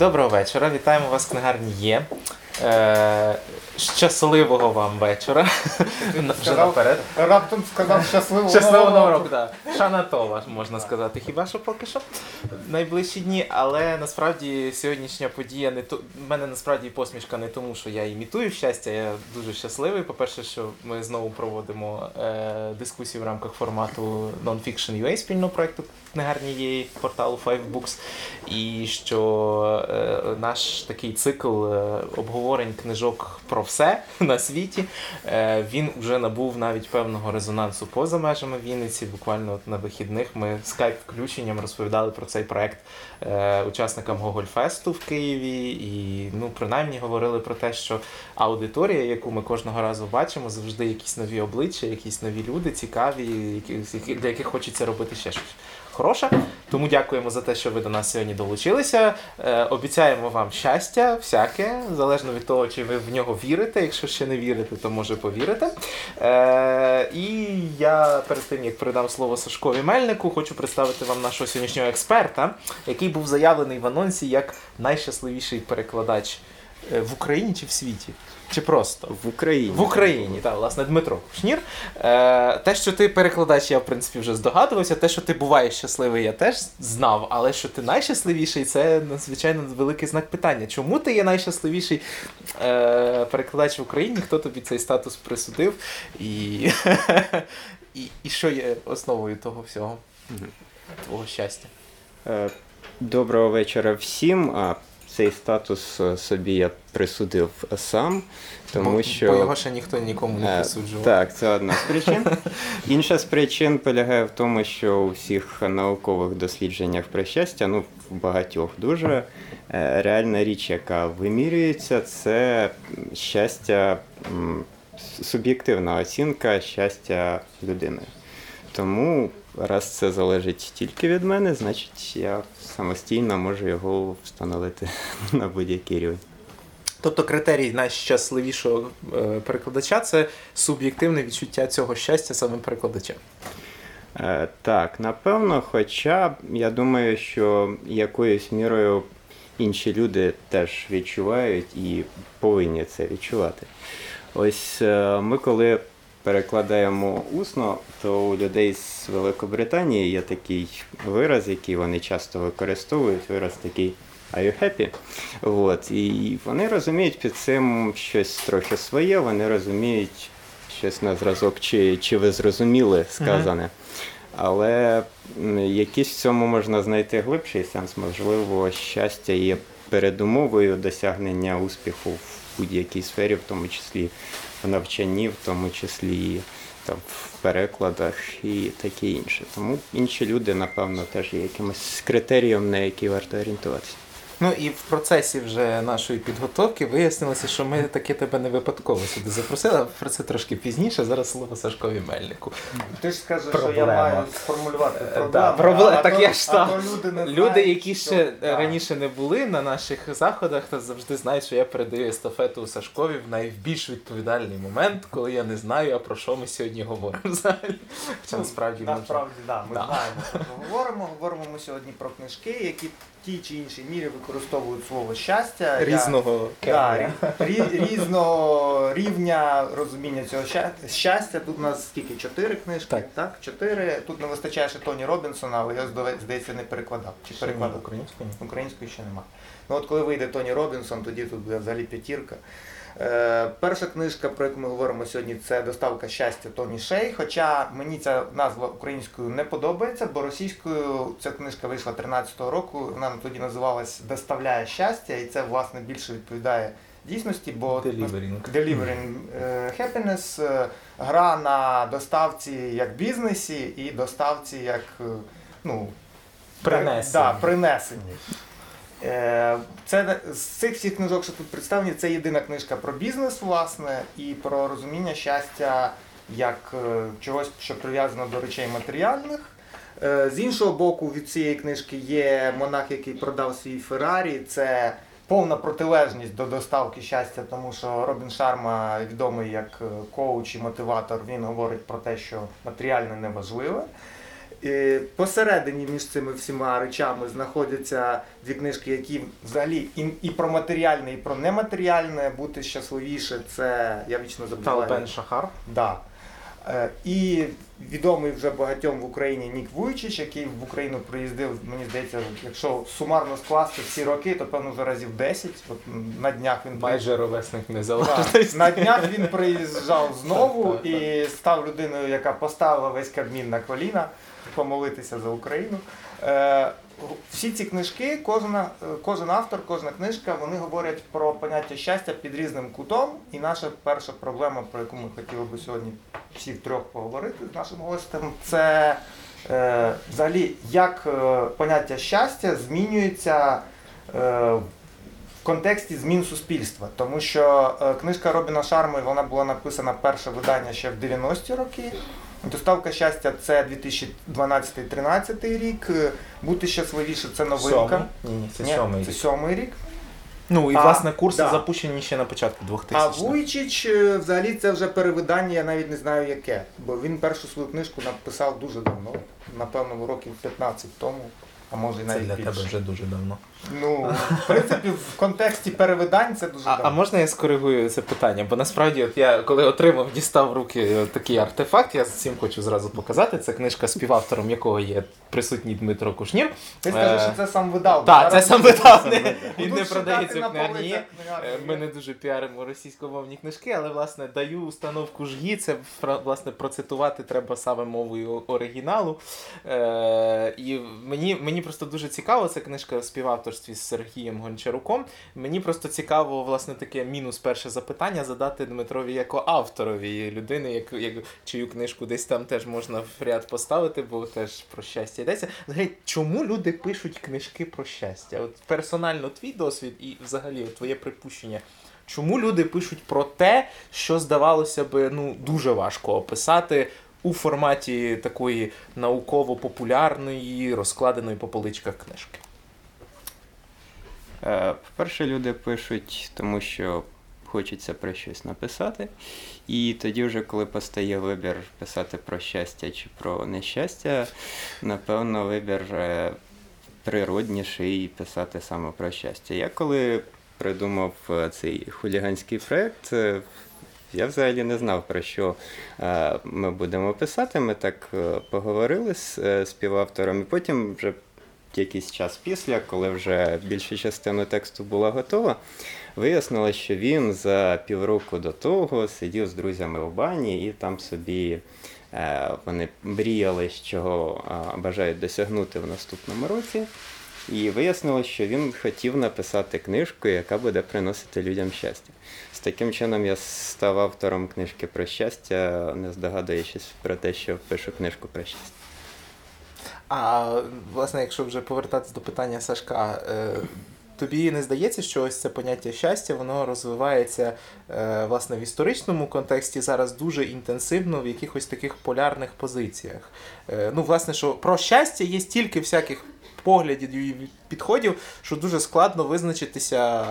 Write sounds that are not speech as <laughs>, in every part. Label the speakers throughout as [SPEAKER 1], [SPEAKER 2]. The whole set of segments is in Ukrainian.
[SPEAKER 1] Доброго вечора. Вітаємо вас в книгарні Є. Е, щасливого вам вечора. Вже наперед.
[SPEAKER 2] Раптом сказав щасливого
[SPEAKER 1] Щасливого нового
[SPEAKER 2] року.
[SPEAKER 1] так. Шанатова, можна сказати. Хіба що поки що найближчі дні, але насправді сьогоднішня подія не то. в мене насправді посмішка не тому, що я імітую щастя. Я дуже щасливий. По-перше, що ми знову проводимо е, дискусію в рамках формату Nonfiction UA спільного проекту книгарні є порталу Five Books. І що е, наш такий цикл е, обговорень книжок про все <laughs> на світі е, він вже набув навіть певного резонансу поза межами Вінниці. Буквально от на вихідних ми скайп-включенням розповідали про цей проект е, учасникам Гогольфесту в Києві. І ну, принаймні говорили про те, що аудиторія, яку ми кожного разу бачимо, завжди якісь нові обличчя, якісь нові люди, цікаві, для яких хочеться робити ще щось. Хороше, тому дякуємо за те, що ви до нас сьогодні долучилися. Е, обіцяємо вам щастя, всяке, залежно від того, чи ви в нього вірите. Якщо ще не вірите, то може повірите. Е, і я перед тим як передам слово Сашкові Мельнику, хочу представити вам нашого сьогоднішнього експерта, який був заявлений в анонсі як найщасливіший перекладач е, в Україні чи в світі. Чи просто?
[SPEAKER 3] В Україні.
[SPEAKER 1] В Україні, так, власне, Дмитро Кушнір. Е, те, що ти перекладач, я в принципі вже здогадувався. Те, що ти буваєш щасливий, я теж знав. Але що ти найщасливіший, це надзвичайно великий знак питання. Чому ти є найщасливіший е, перекладач в Україні? Хто тобі цей статус присудив? І, <laughs> і, і що є основою того всього? Твого щастя?
[SPEAKER 3] Е, Доброго вечора всім. Цей статус е, собі я присудив сам, тому
[SPEAKER 1] бо,
[SPEAKER 3] що
[SPEAKER 1] бо його ще ніхто нікому не
[SPEAKER 3] Е,
[SPEAKER 1] присуджував.
[SPEAKER 3] Так, це одна з причин. Інша з причин полягає в тому, що у всіх наукових дослідженнях про щастя, ну в багатьох дуже е, реальна річ, яка вимірюється, це щастя, суб'єктивна оцінка щастя людини. Тому, раз це залежить тільки від мене, значить я самостійно можу його встановити <laughs> на будь-який рівень.
[SPEAKER 1] Тобто критерій найщасливішого е, перекладача це суб'єктивне відчуття цього щастя саме перекладача.
[SPEAKER 3] Е, Так, напевно, хоча я думаю, що якоюсь мірою інші люди теж відчувають і повинні це відчувати. Ось е, ми коли перекладаємо усно, то у людей з Великобританії є такий вираз, який вони часто використовують, вираз такий Are you happy? От, і вони розуміють під цим щось трохи своє, вони розуміють щось на зразок, чи, чи ви зрозуміли сказане. Але м, якийсь в цьому можна знайти глибший сенс. Можливо, щастя є передумовою досягнення успіху в будь-якій сфері, в тому числі в навчанні, в тому числі там, в перекладах і таке інше. Тому інші люди, напевно, теж є якимось критерієм, на який варто орієнтуватися.
[SPEAKER 1] Ну і в процесі вже нашої підготовки вияснилося, що ми таки тебе не випадково сюди запросили. а Про це трошки пізніше. Зараз слово Сашкові Мельнику.
[SPEAKER 2] Ти ж скажеш, що я маю сформулювати
[SPEAKER 1] Е,
[SPEAKER 2] проблему.
[SPEAKER 1] да, проблема.
[SPEAKER 2] а
[SPEAKER 1] Так
[SPEAKER 2] то-
[SPEAKER 1] я ж там.
[SPEAKER 2] люди, не
[SPEAKER 1] Люди,
[SPEAKER 2] знають,
[SPEAKER 1] які
[SPEAKER 2] що-
[SPEAKER 1] ще
[SPEAKER 2] да.
[SPEAKER 1] раніше не були на наших заходах, то завжди знають, що я передаю естафету Сашкові в найбільш відповідальний момент, коли я не знаю, а про що ми сьогодні говоримо взагалі. Хоча насправді ми вже-
[SPEAKER 2] Насправді, да, ми
[SPEAKER 1] Да.
[SPEAKER 2] знаємо, що говоримо. Говоримо ми сьогодні про книжки, які тій чи іншій мірі використовують слово щастя. Я-
[SPEAKER 1] різного
[SPEAKER 2] Да, рі- рі- різного рівня розуміння цього щастя щастя. Тут у нас скільки? Чотири книжки?
[SPEAKER 1] Так.
[SPEAKER 2] Чотири. Тут не вистачає ще Тоні Робінсона, але я здається не перекладав. Чи перекладав?
[SPEAKER 1] українською?
[SPEAKER 2] Української ще немає. Ну от коли вийде Тоні Робінсон, тоді тут буде взагалі п'ятірка. Е, перша книжка, про яку ми говоримо сьогодні, це Доставка щастя Тоні Шей. Хоча мені ця назва українською не подобається, бо російською ця книжка вийшла 13-го року. Вона тоді називалась Доставляє щастя, і це власне більше відповідає дійсності, бо
[SPEAKER 1] Delivering.
[SPEAKER 2] Delivering е, Happiness, е, гра на доставці як бізнесі і доставці як ну,
[SPEAKER 1] Принесення.
[SPEAKER 2] Да, принесені. Е, Це з цих всіх книжок, що тут представлені, це єдина книжка про бізнес, власне, і про розуміння щастя як е, чогось, що прив'язано до речей матеріальних. Е, З іншого боку, від цієї книжки є монах, який продав свій Феррарі. Це повна протилежність до доставки щастя, тому що Робін Шарма відомий як коуч і мотиватор. Він говорить про те, що матеріальне не важливе. І посередині між цими всіма речами знаходяться дві книжки, які взагалі і, і про матеріальне, і про нематеріальне. Бути щасливіше це я вічно забуваю.
[SPEAKER 1] Талбен Шахар.
[SPEAKER 2] Да. Е, І відомий вже багатьом в Україні Нік Вуйчич, який в Україну приїздив, мені здається, якщо сумарно скласти всі роки, то певно вже разів 10. От на днях він
[SPEAKER 1] Майже ровесник незалежності.
[SPEAKER 2] На днях він приїжджав знову і став людиною, яка поставила весь Кабмін на коліна помолитися за Україну. Е, всі ці книжки, кожна, е, кожен автор, кожна книжка, вони говорять про поняття щастя під різним кутом. І наша перша проблема, про яку ми хотіли би сьогодні всі трьох поговорити з нашим гостем, це е, взагалі як е, поняття щастя змінюється. Е, в контексті змін суспільства, тому що книжка Робіна Шарми вона була написана перше видання ще в 90-ті роки. Доставка щастя це 2012-13 рік. е, Бути щасливіше це новинка.
[SPEAKER 1] Сьомий? Ні, це
[SPEAKER 2] Ні,
[SPEAKER 1] сьомий.
[SPEAKER 2] це
[SPEAKER 1] рік.
[SPEAKER 2] сьомий рік.
[SPEAKER 1] Ну і
[SPEAKER 2] А,
[SPEAKER 1] власне курси
[SPEAKER 2] да.
[SPEAKER 1] запущені ще на початку 2000
[SPEAKER 2] А Вуйчич е, взагалі це вже перевидання, я навіть не знаю яке. Бо він першу свою книжку написав дуже давно, напевно, років 15 тому, а може і
[SPEAKER 1] Це
[SPEAKER 2] навіть
[SPEAKER 1] для
[SPEAKER 2] більше.
[SPEAKER 1] тебе вже дуже давно.
[SPEAKER 2] Ну, в принципі, в контексті перевидань це дуже
[SPEAKER 1] А,
[SPEAKER 2] давно.
[SPEAKER 1] а можна я скоригую це питання? Бо насправді, от я коли отримав, дістав в руки такий артефакт, я всім хочу зразу показати. Це книжка співавтором якого є присутній Дмитро Кушнір.
[SPEAKER 2] Ти скажеш,
[SPEAKER 1] Е,
[SPEAKER 2] що це сам видав.
[SPEAKER 1] Так, це сам видав. Він не продається в книгарні. Е. Ми не дуже піаримо російськомовні книжки, але власне даю установку жгі. Це власне процитувати треба саме мовою оригіналу. Е, і мені, мені просто дуже цікаво, це книжка в співавторстві з Сергієм Гончаруком. Мені просто цікаво, власне, таке мінус перше запитання задати Дмитрові як авторові людини, як, як, чию книжку десь там теж можна в ряд поставити, бо теж про щастя йдеться. Взагалі, чому люди пишуть книжки про щастя? От персонально твій досвід і взагалі твоє припущення. Чому люди пишуть про те, що здавалося би ну дуже важко описати у форматі такої науково-популярної, розкладеної по поличках книжки?
[SPEAKER 3] Е, По-перше, люди пишуть, тому що хочеться про щось написати. І тоді, вже, коли постає вибір писати про щастя чи про нещастя, напевно, вибір е, природніший писати саме про щастя. Я коли придумав е, цей хуліганський проєкт, я взагалі не знав, про що ми будемо писати. Ми так поговорили з співавтором, і потім вже якийсь час після, коли вже більша частина тексту була готова, вияснилось, що він за півроку до того сидів з друзями в бані і там собі е, вони мріяли, чого е, бажають досягнути в наступному році. І вияснилось, що він хотів написати книжку, яка буде приносити людям щастя. З таким чином я став автором книжки про щастя, не здогадуючись про те, що пишу книжку про щастя.
[SPEAKER 1] А власне, якщо вже повертатися до питання Сашка, е, тобі не здається, що ось це поняття щастя, воно розвивається е, власне в історичному контексті зараз дуже інтенсивно в якихось таких полярних позиціях. Е, ну, власне, що про щастя є стільки всяких. Поглядів і підходів, що дуже складно визначитися,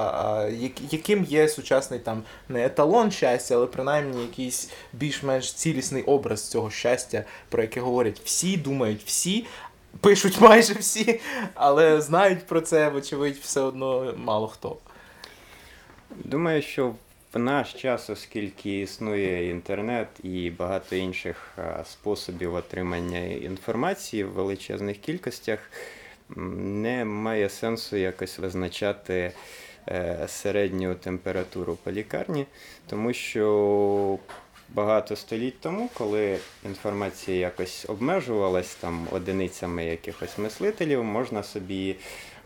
[SPEAKER 1] яким є сучасний там не еталон щастя, але принаймні якийсь більш-менш цілісний образ цього щастя, про яке говорять всі, думають всі, пишуть майже всі, але знають про це, вочевидь, все одно мало хто.
[SPEAKER 3] Думаю, що в наш час, оскільки існує інтернет і багато інших способів отримання інформації в величезних кількостях, не має сенсу якось визначати е, середню температуру по лікарні, тому що багато століть тому, коли інформація якось обмежувалась там одиницями якихось мислителів, можна собі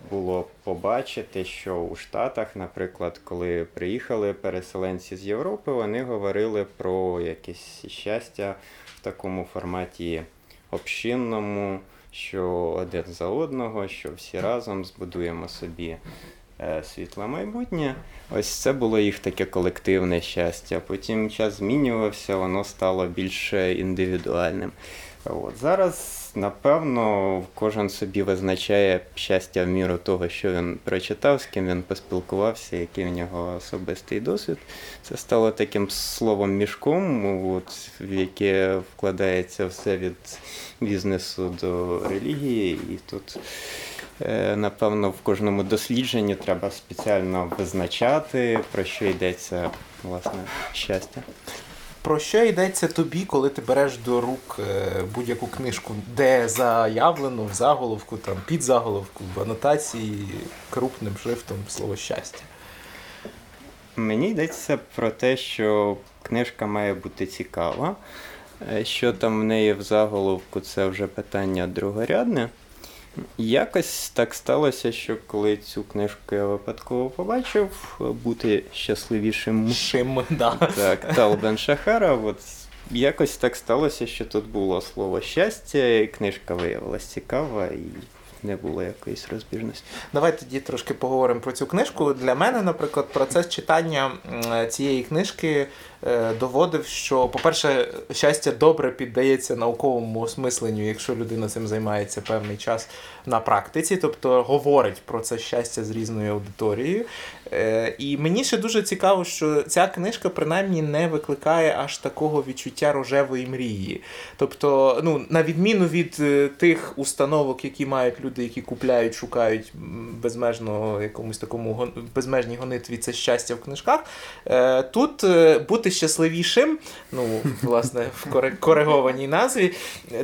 [SPEAKER 3] було побачити, що у Штатах, наприклад, коли приїхали переселенці з Європи, вони говорили про якесь щастя в такому форматі общинному, що один за одного, що всі разом збудуємо собі світле майбутнє. Ось це було їх таке колективне щастя. Потім час змінювався, воно стало більш індивідуальним. От зараз, напевно, кожен собі визначає щастя в міру того, що він прочитав, з ким він поспілкувався, який в нього особистий досвід. Це стало таким словом мішком, от, в яке вкладається все від бізнесу до релігії. І тут, е, напевно, в кожному дослідженні треба спеціально визначати, про що йдеться власне щастя.
[SPEAKER 1] Про що йдеться тобі, коли ти береш до рук е, будь-яку книжку, де заявлено в заголовку, там під заголовку, в анотації крупним шрифтом слово щастя?
[SPEAKER 3] Мені йдеться про те, що книжка має бути цікава. Е, Що там в неї в заголовку, це вже питання другорядне. Якось так сталося, що коли цю книжку я випадково побачив, бути щасливішим
[SPEAKER 1] Шим, да.
[SPEAKER 3] так, Талбен Шахара, от якось так сталося, що тут було слово щастя, і книжка виявилась цікава і не було якоїсь розбіжності.
[SPEAKER 1] Давай тоді трошки поговоримо про цю книжку. Для мене, наприклад, процес читання цієї книжки е, доводив, що, по-перше, щастя добре піддається науковому осмисленню, якщо людина цим займається певний час на практиці, тобто говорить про це щастя з різною аудиторією. Е, І мені ще дуже цікаво, що ця книжка принаймні не викликає аж такого відчуття рожевої мрії. Тобто, ну, на відміну від е, тих установок, які мають люди, які купляють, шукають безмежно якомусь такому безмежній гонитві це щастя в книжках. Е, Тут бути щасливішим, ну, <laughs> власне, в коригованій назві,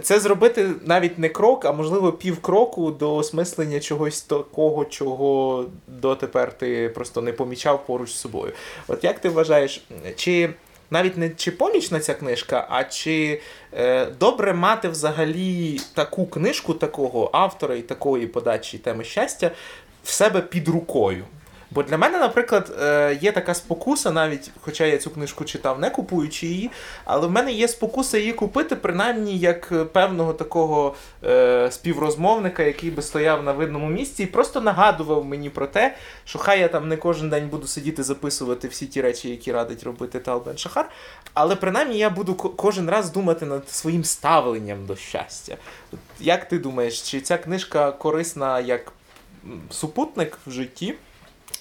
[SPEAKER 1] це зробити навіть не крок, а можливо півкроку до осмислення чогось такого, чого дотепер ти просто не помічав поруч з собою. От як ти вважаєш, чи навіть не чи помічна ця книжка, а чи е, добре мати взагалі таку книжку такого автора і такої подачі теми щастя в себе під рукою? Бо для мене, наприклад, е, є така спокуса, навіть хоча я цю книжку читав, не купуючи її, але в мене є спокуса її купити, принаймні як е, певного такого е, співрозмовника, який би стояв на видному місці і просто нагадував мені про те, що хай я там не кожен день буду сидіти записувати всі ті речі, які радить робити Талбен Шахар, але принаймні я буду кожен раз думати над своїм ставленням до щастя. Як ти думаєш, чи ця книжка корисна як супутник в житті?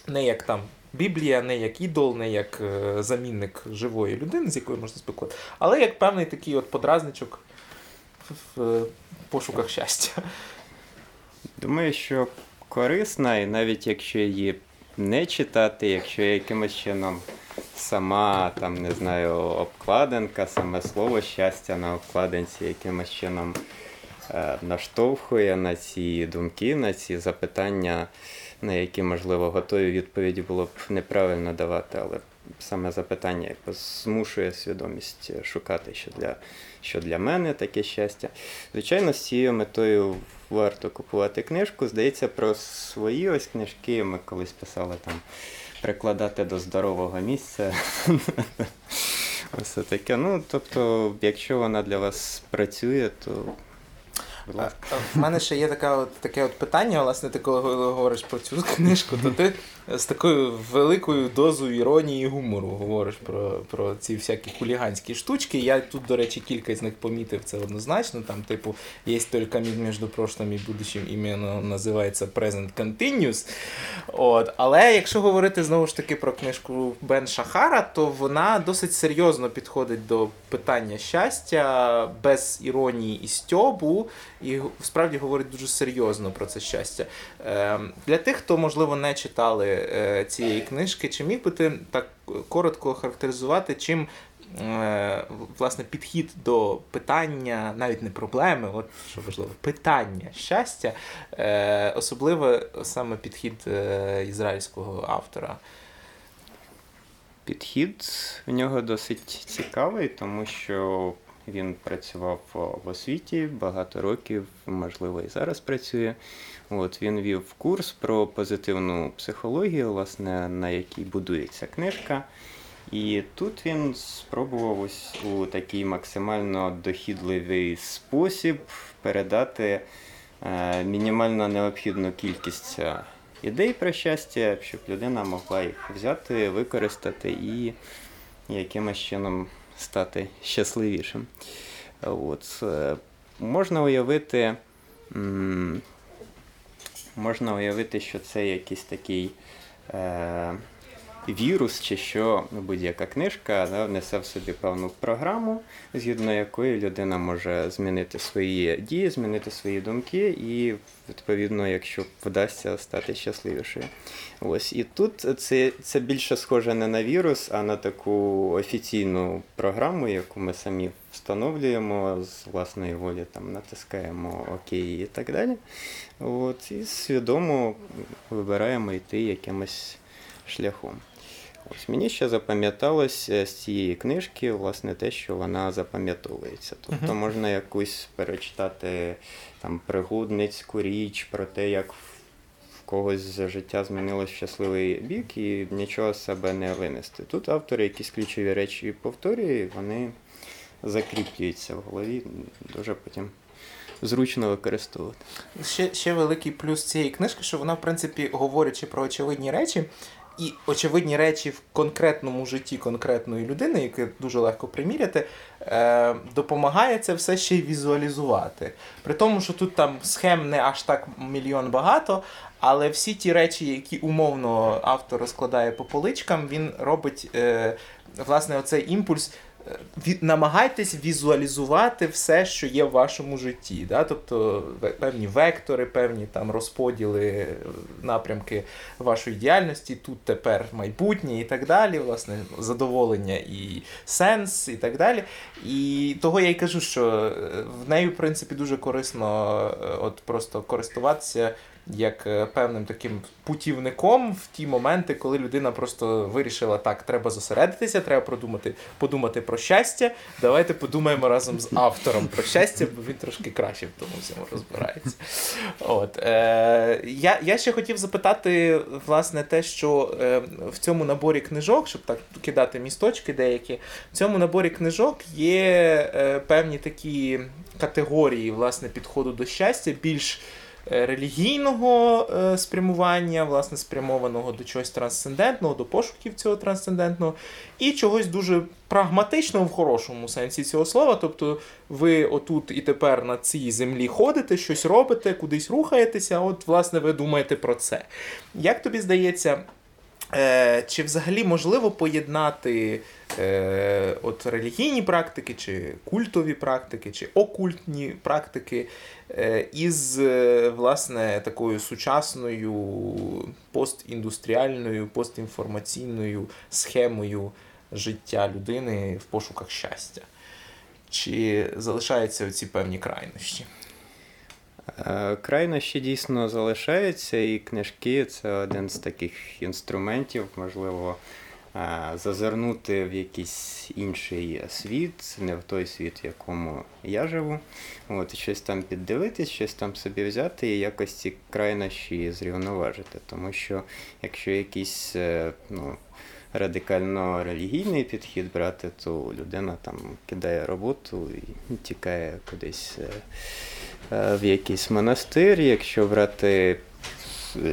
[SPEAKER 1] Не як там Біблія, не як ідол, не як е, замінник живої людини, з якою можна спілкувати, але як певний такий от подразничок в, пошуках щастя.
[SPEAKER 3] Думаю, що корисна, і навіть якщо її не читати, якщо якимось чином сама там, не знаю, обкладинка, саме слово щастя на обкладинці якимось чином е, наштовхує на ці думки, на ці запитання, на які, можливо, готові відповіді було б неправильно давати, але саме запитання змушує свідомість шукати, що для, що для мене таке щастя. Звичайно, з цією метою варто купувати книжку. Здається, про свої ось книжки ми колись писали там прикладати до здорового місця. <laughs> Ось таке. Ну, тобто, якщо вона для вас працює, то будь ласка.
[SPEAKER 1] В мене ще є така от, таке от питання, власне, ти коли говориш про цю книжку, то ти з такою великою дозою іронії і гумору говориш про, про ці всякі хуліганські штучки. Я тут, до речі, кілька з них помітив це однозначно. Там, типу, є тільки між, прошлым і будущим іменно називається Present Continuous. От. Але якщо говорити знову ж таки про книжку Бен Шахара, то вона досить серйозно підходить до питання щастя без іронії і стьобу, і справді говорить дуже серйозно про це щастя. Ем, Для тих, хто, можливо, не читали цієї книжки, чи міг би ти так коротко характеризувати, чим е, власне підхід до питання, навіть не проблеми, от що важливо, питання щастя, е, особливо саме підхід е, ізраїльського автора.
[SPEAKER 3] Підхід в нього досить цікавий, тому що він працював в освіті багато років, можливо, і зараз працює. От він вів курс про позитивну психологію, власне, на якій будується книжка. І тут він спробував ось у такий максимально дохідливий спосіб передати е, мінімально необхідну кількість е, ідей про щастя, щоб людина могла їх взяти, використати і якимось чином стати щасливішим. От. е, Можна уявити, можна уявити, що це якийсь такий е, вірус, чи що ну, будь-яка книжка да, несе в собі певну програму, згідно якої людина може змінити свої дії, змінити свої думки, і, відповідно, якщо вдасться стати щасливішою. Ось і тут це, це більше схоже не на вірус, а на таку офіційну програму, яку ми самі встановлюємо з власної волі, там натискаємо ОК і так далі. От, і свідомо вибираємо йти якимось шляхом. Ось мені ще запам'яталось з цієї книжки, власне, те, що вона запам'ятовується. Тобто
[SPEAKER 1] Мгм.
[SPEAKER 3] можна якусь перечитати там пригодницьку річ про те, як в когось за життя змінилось щасливий бік і нічого з себе не винести. Тут автор якісь ключові речі повторює, вони закріплюються в голові, дуже потім зручно використовувати.
[SPEAKER 1] Ще, ще великий плюс цієї книжки, що вона, в принципі, говорячи про очевидні речі, і очевидні речі в конкретному житті конкретної людини, яке дуже легко приміряти, е, допомагає це все ще й візуалізувати. При тому, що тут там схем не аж так мільйон багато, але всі ті речі, які умовно автор розкладає по поличкам, він робить е, власне оцей імпульс. Намагайтесь візуалізувати все, що є в вашому житті. Да? Тобто певні вектори, певні там розподіли, е, напрямки вашої діяльності, тут тепер майбутнє і так далі, власне, задоволення і сенс, і так далі. І того я й кажу, що е, в нею, в принципі, дуже корисно е, от просто користуватися як е, певним таким путівником в ті моменти, коли людина просто вирішила, так, треба зосередитися, треба продумати, подумати про щастя. Давайте подумаємо разом з автором про щастя, бо він трошки краще в тому всьому розбирається. От, е, я, я ще хотів запитати, власне, те, що е, в цьому наборі книжок, щоб так кидати місточки деякі, в цьому наборі книжок є е, певні такі категорії власне, підходу до щастя, більш релігійного е, спрямування, власне, спрямованого до чогось трансцендентного, до пошуків цього трансцендентного, і чогось дуже прагматичного в хорошому сенсі цього слова. Тобто ви отут і тепер на цій землі ходите, щось робите, кудись рухаєтеся, от, власне, ви думаєте про це. Як тобі здається, Е, чи взагалі можливо поєднати е, от релігійні практики, чи культові практики, чи окультні практики е, із е, власне такою сучасною постіндустріальною, постінформаційною схемою життя людини в пошуках щастя? Чи залишаються ці певні крайнощі?
[SPEAKER 3] Е, Крайнощі дійсно залишаються, і книжки це один з таких інструментів, можливо, зазирнути в якийсь інший світ, не в той світ, в якому я живу. От, щось там піддивитись, щось там собі взяти і якось ці крайнощі зрівноважити. Тому що якщо якийсь е, ну, радикально релігійний підхід брати, то людина там кидає роботу і тікає кудись. е, е, в якийсь монастир. Якщо брати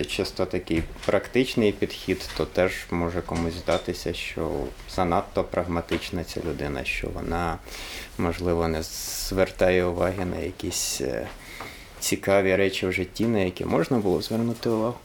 [SPEAKER 3] чисто такий практичний підхід, то теж може комусь здатися, що занадто прагматична ця людина, що вона, можливо, не звертає уваги на якісь е, цікаві речі в житті, на які можна було звернути увагу.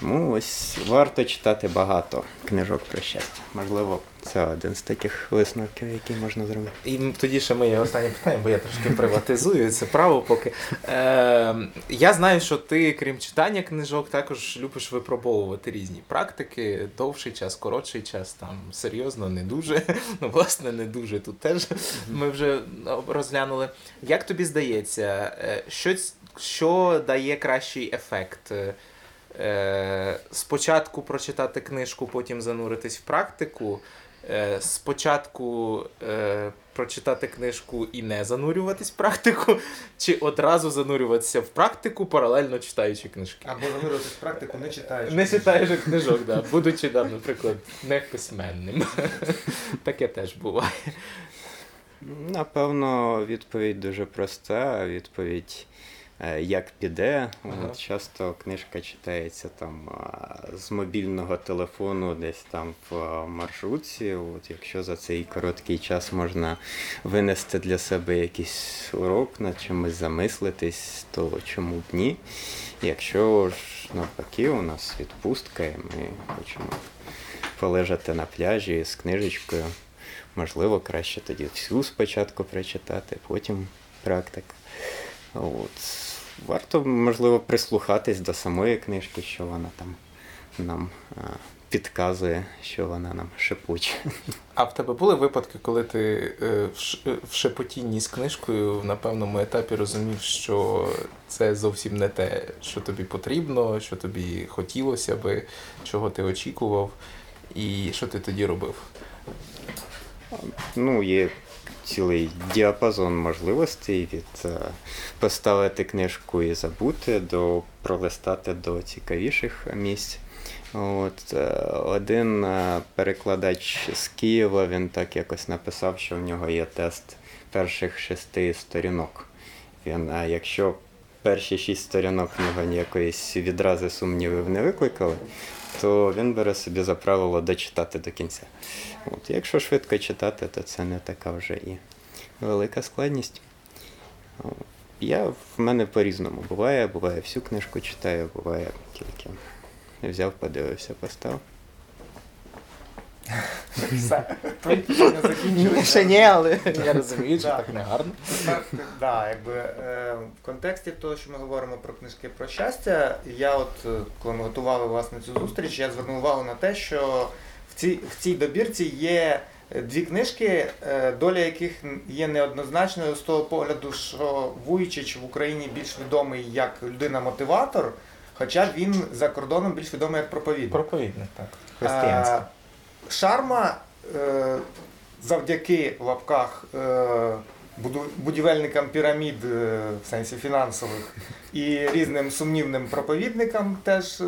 [SPEAKER 3] Тому ось варто читати багато книжок про щастя. Можливо, це один з таких висновків, які можна зробити.
[SPEAKER 1] І тоді ще моє останнє питання, бо я трошки приватизую це право поки. Е, я знаю, що ти, крім читання книжок, також любиш випробовувати різні практики, довший час, коротший час, там серйозно, не дуже. Ну, власне, не дуже. Тут теж ми вже розглянули. Як тобі здається, е, що, що дає кращий ефект? Е, спочатку прочитати книжку, потім зануритись в практику. Е, спочатку е, прочитати книжку і не занурюватись в практику, чи одразу занурюватися в практику, паралельно читаючи книжки.
[SPEAKER 2] Або занурюватись в практику, не читаєш.
[SPEAKER 1] Не читаєш книжок, да, <laughs> будучи, да, наприклад, не письменним. <laughs> Таке теж буває.
[SPEAKER 3] Напевно, відповідь дуже проста. Відповідь як піде.
[SPEAKER 1] Ага.
[SPEAKER 3] От, часто книжка читається там з мобільного телефону, десь там в маршрутці. От, якщо за цей короткий час можна винести для себе якийсь урок, над чимось замислитись, то чому б ні? Якщо ж навпаки, у нас відпустка, і ми хочемо полежати на пляжі з книжечкою. Можливо, краще тоді всю спочатку прочитати, потім практика. От. Варто, можливо, прислухатись до самої книжки, що вона там нам підказує, що вона нам шепоче.
[SPEAKER 1] А в тебе були випадки, коли ти е, е, в шепотінні з книжкою на певному етапі розумів, що це зовсім не те, що тобі потрібно, що тобі хотілося би, чого ти очікував, і що ти тоді робив?
[SPEAKER 3] Ну, є цілий діапазон можливостей від е, поставити книжку і забути до пролистати до цікавіших місць. От, е, один е, перекладач з Києва він так якось написав, що в нього є тест перших шести сторінок. Він, а якщо перші шість сторінок в нього ніякоїсь відрази сумнівів не викликали, то він бере собі за правило дочитати до кінця. От, якщо швидко читати, то це не така вже і велика складність. Я в мене по-різному буває, буває всю книжку читаю, буває тільки взяв, подивився, поставив.
[SPEAKER 2] Все. <laughs> Твої питання закінчилися.
[SPEAKER 1] Ще ні, але я розумію, що так не гарно.
[SPEAKER 2] Так, якби, е, в контексті того, що ми говоримо про книжки про щастя, я от, е, коли ми готували власне цю зустріч, я звернув увагу на те, що в цій, в цій добірці є е, дві книжки, доля яких є неоднозначною з того погляду, що Вуйчич в Україні більш відомий як людина-мотиватор, хоча він за кордоном більш відомий як проповідник.
[SPEAKER 1] Проповідник, так. Християнський.
[SPEAKER 2] Шарма е, завдяки в лапках е, будівельникам пірамід е, в сенсі фінансових і різним сумнівним проповідникам, теж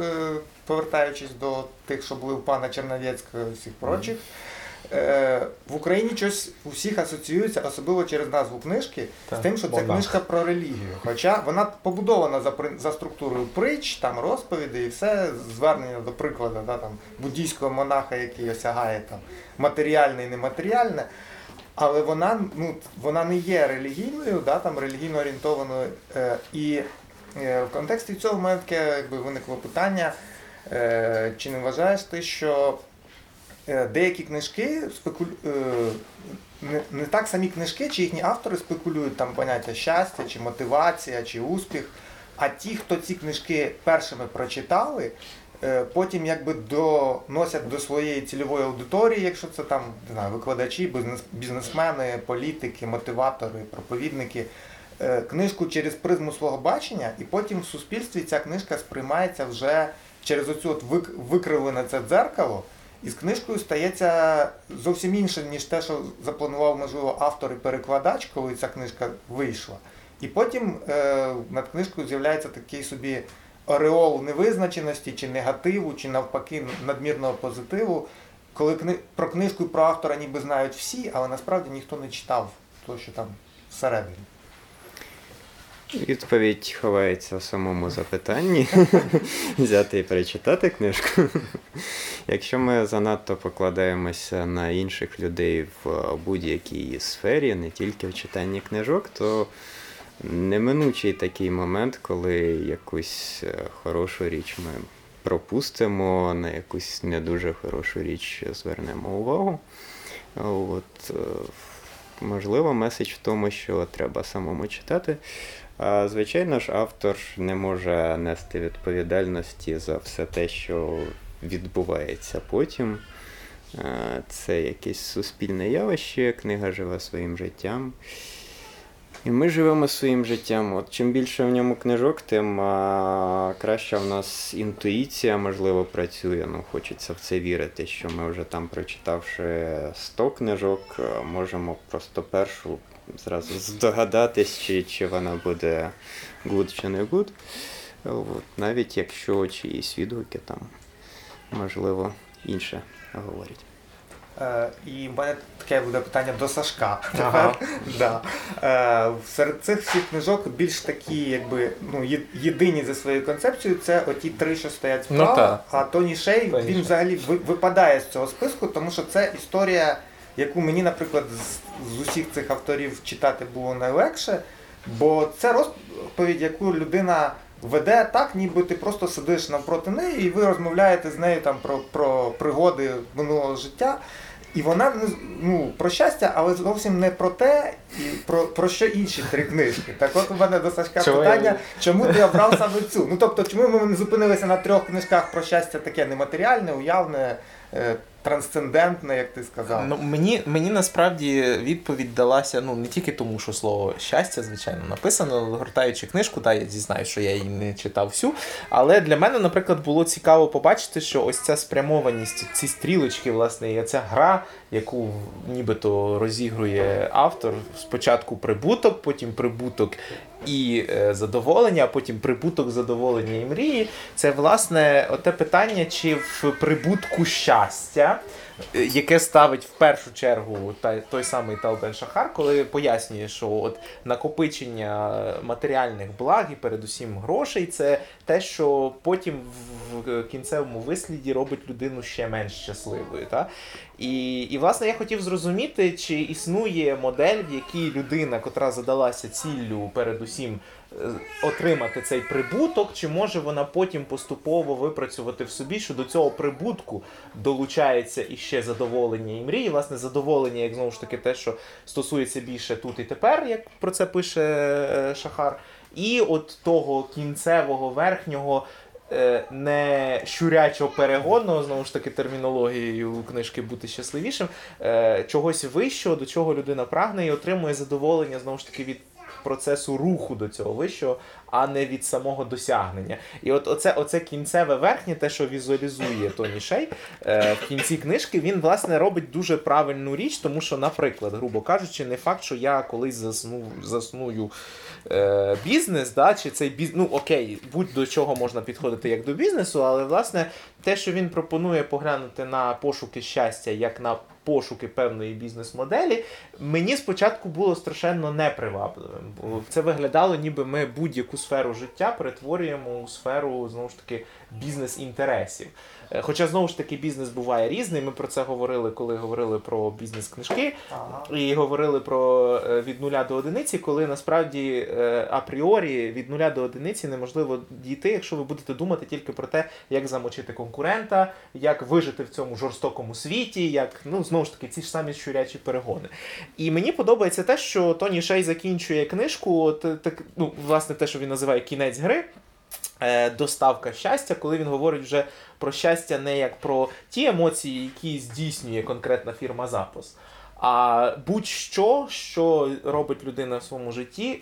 [SPEAKER 2] повертаючись до тих, що були у пана Черновецького і всіх прочих. Е, в Україні щось у всіх асоціюється, особливо через назву книжки,
[SPEAKER 1] Так,
[SPEAKER 2] з тим, що це книжка про релігію. Хоча вона побудована за, за структурою притч, там розповіді і все звернення до прикладу да, там, буддійського монаха, який осягає там, матеріальне і нематеріальне. Але вона, ну, вона не є релігійною, да, там, релігійно орієнтованою. Е, і е, в контексті цього в мене таке якби, виникло питання, е, чи не вважаєш ти, що деякі книжки спекулю... е, не, так самі книжки, чи їхні автори спекулюють там поняття щастя, чи мотивація, чи успіх. А ті, хто ці книжки першими прочитали, е, потім якби доносять до своєї цільової аудиторії, якщо це там не знаю, викладачі, бізнесмени, політики, мотиватори, проповідники, е, книжку через призму свого бачення, і потім в суспільстві ця книжка сприймається вже через оцю от викривлене це дзеркало. І з книжкою стається зовсім інше, ніж те, що запланував, можливо, автор і перекладач, коли ця книжка вийшла. І потім е, над книжкою з'являється такий собі ореол невизначеності, чи негативу, чи навпаки надмірного позитиву, коли кни... про книжку і про автора ніби знають всі, але насправді ніхто не читав то, що там всередині.
[SPEAKER 3] Відповідь ховається в самому запитанні. <laughs> Взяти і перечитати книжку. Якщо ми занадто покладаємося на інших людей в будь-якій сфері, не тільки в читанні книжок, то неминучий такий момент, коли якусь е, хорошу річ ми пропустимо, на якусь не дуже хорошу річ звернемо увагу. От, е, можливо, меседж в тому, що треба самому читати. Звичайно ж, автор не може нести відповідальності за все те, що відбувається потім. Це якесь суспільне явище, книга живе своїм життям. І ми живемо своїм життям. От чим більше в ньому книжок, тим а, краща в нас інтуїція, можливо, працює. Ну, хочеться в це вірити, що ми вже там, прочитавши 100 книжок, можемо просто першу зразу здогадатись, чи, чи вона буде good чи не good. От, навіть якщо чиїсь відгуки там, можливо, інше говорять.
[SPEAKER 2] Е, І в мене таке буде питання до Сашка.
[SPEAKER 1] Ага.
[SPEAKER 2] Да. Е, Серед цих всіх книжок більш такі, якби ну, єдині за своєю концепцією, це оті три, що стоять
[SPEAKER 1] Ну,
[SPEAKER 2] справа.
[SPEAKER 1] так.
[SPEAKER 2] а Тоні Шей
[SPEAKER 1] Тоні
[SPEAKER 2] він
[SPEAKER 1] Шей.
[SPEAKER 2] взагалі випадає з цього списку, тому що це історія, яку мені, наприклад, з, з усіх цих авторів читати було найлегше, бо це розповідь, яку людина. Веде так, ніби ти просто сидиш навпроти неї, і ви розмовляєте з нею там про, про пригоди минулого життя. І вона ну, про щастя, але зовсім не про те, і про, про що інші три книжки. Так от у мене до Сашка
[SPEAKER 1] Чого
[SPEAKER 2] питання,
[SPEAKER 1] я-
[SPEAKER 2] чому ти обрав саме цю? Ну тобто, чому ми не зупинилися на трьох книжках про щастя таке нематеріальне, уявне, е, трансцендентне, як ти сказав?
[SPEAKER 1] Ну, мені, мені насправді відповідь далася ну, не тільки тому, що слово щастя, звичайно, написано, гортаючи книжку, та я зізнаю, що я її не читав всю. Але для мене, наприклад, було цікаво побачити, що ось ця спрямованість, ці стрілочки, власне, і оця гра, яку нібито розігрує автор, спочатку прибуток, потім прибуток і е, задоволення, а потім прибуток, задоволення і мрії. Це власне оте питання, чи в прибутку щастя, яке ставить в першу чергу той самий Талбен Шахар, коли пояснює, що от накопичення матеріальних благ і передусім грошей це те, що потім в в кінцевому висліді робить людину ще менш щасливою. Та? І, і власне я хотів зрозуміти, чи існує модель, в якій людина, котра задалася ціллю передусім е, отримати цей прибуток, чи може вона потім поступово випрацювати в собі, що до цього прибутку долучається іще задоволення і мрії. Власне, задоволення, як знову ж таки, те, що стосується більше тут і тепер, як про це пише е, Шахар. І от того кінцевого верхнього. е, Не щурячого перегонного, знову ж таки, термінологією книжки бути щасливішим, е, чогось вищого, до чого людина прагне і отримує задоволення знову ж таки від процесу руху до цього вищого, а не від самого досягнення. І от оце, оце кінцеве верхнє, те, що візуалізує Тоні Шей е, в кінці книжки, він власне робить дуже правильну річ, тому що, наприклад, грубо кажучи, не факт, що я колись засну, засную е, бізнес, да, чи цей бізнес, ну окей, будь-до чого можна підходити як до бізнесу, але власне те, що він пропонує поглянути на пошуки щастя як на пошуки певної бізнес-моделі, мені спочатку було страшенно непривабливим. Бо це виглядало, ніби ми будь-яку сферу життя перетворюємо у сферу знову ж таки бізнес-інтересів. Е, Хоча знову ж таки бізнес буває різний. Ми про це говорили, коли говорили про бізнес-книжки.
[SPEAKER 2] Ага.
[SPEAKER 1] І говорили про е, від нуля до одиниці, коли насправді е, апріорі від нуля до одиниці неможливо дійти, якщо ви будете думати тільки про те, як замочити конкурента, як вижити в цьому жорстокому світі, як ну знову ж таки ці ж самі щурячі перегони. І мені подобається те, що Тоні Шей закінчує книжку, от, так, ну, власне, те, що він називає кінець гри. Е, Доставка щастя, коли він говорить вже про щастя не як про ті емоції, які здійснює конкретна фірма запис, а будь-що, що робить людина в своєму житті,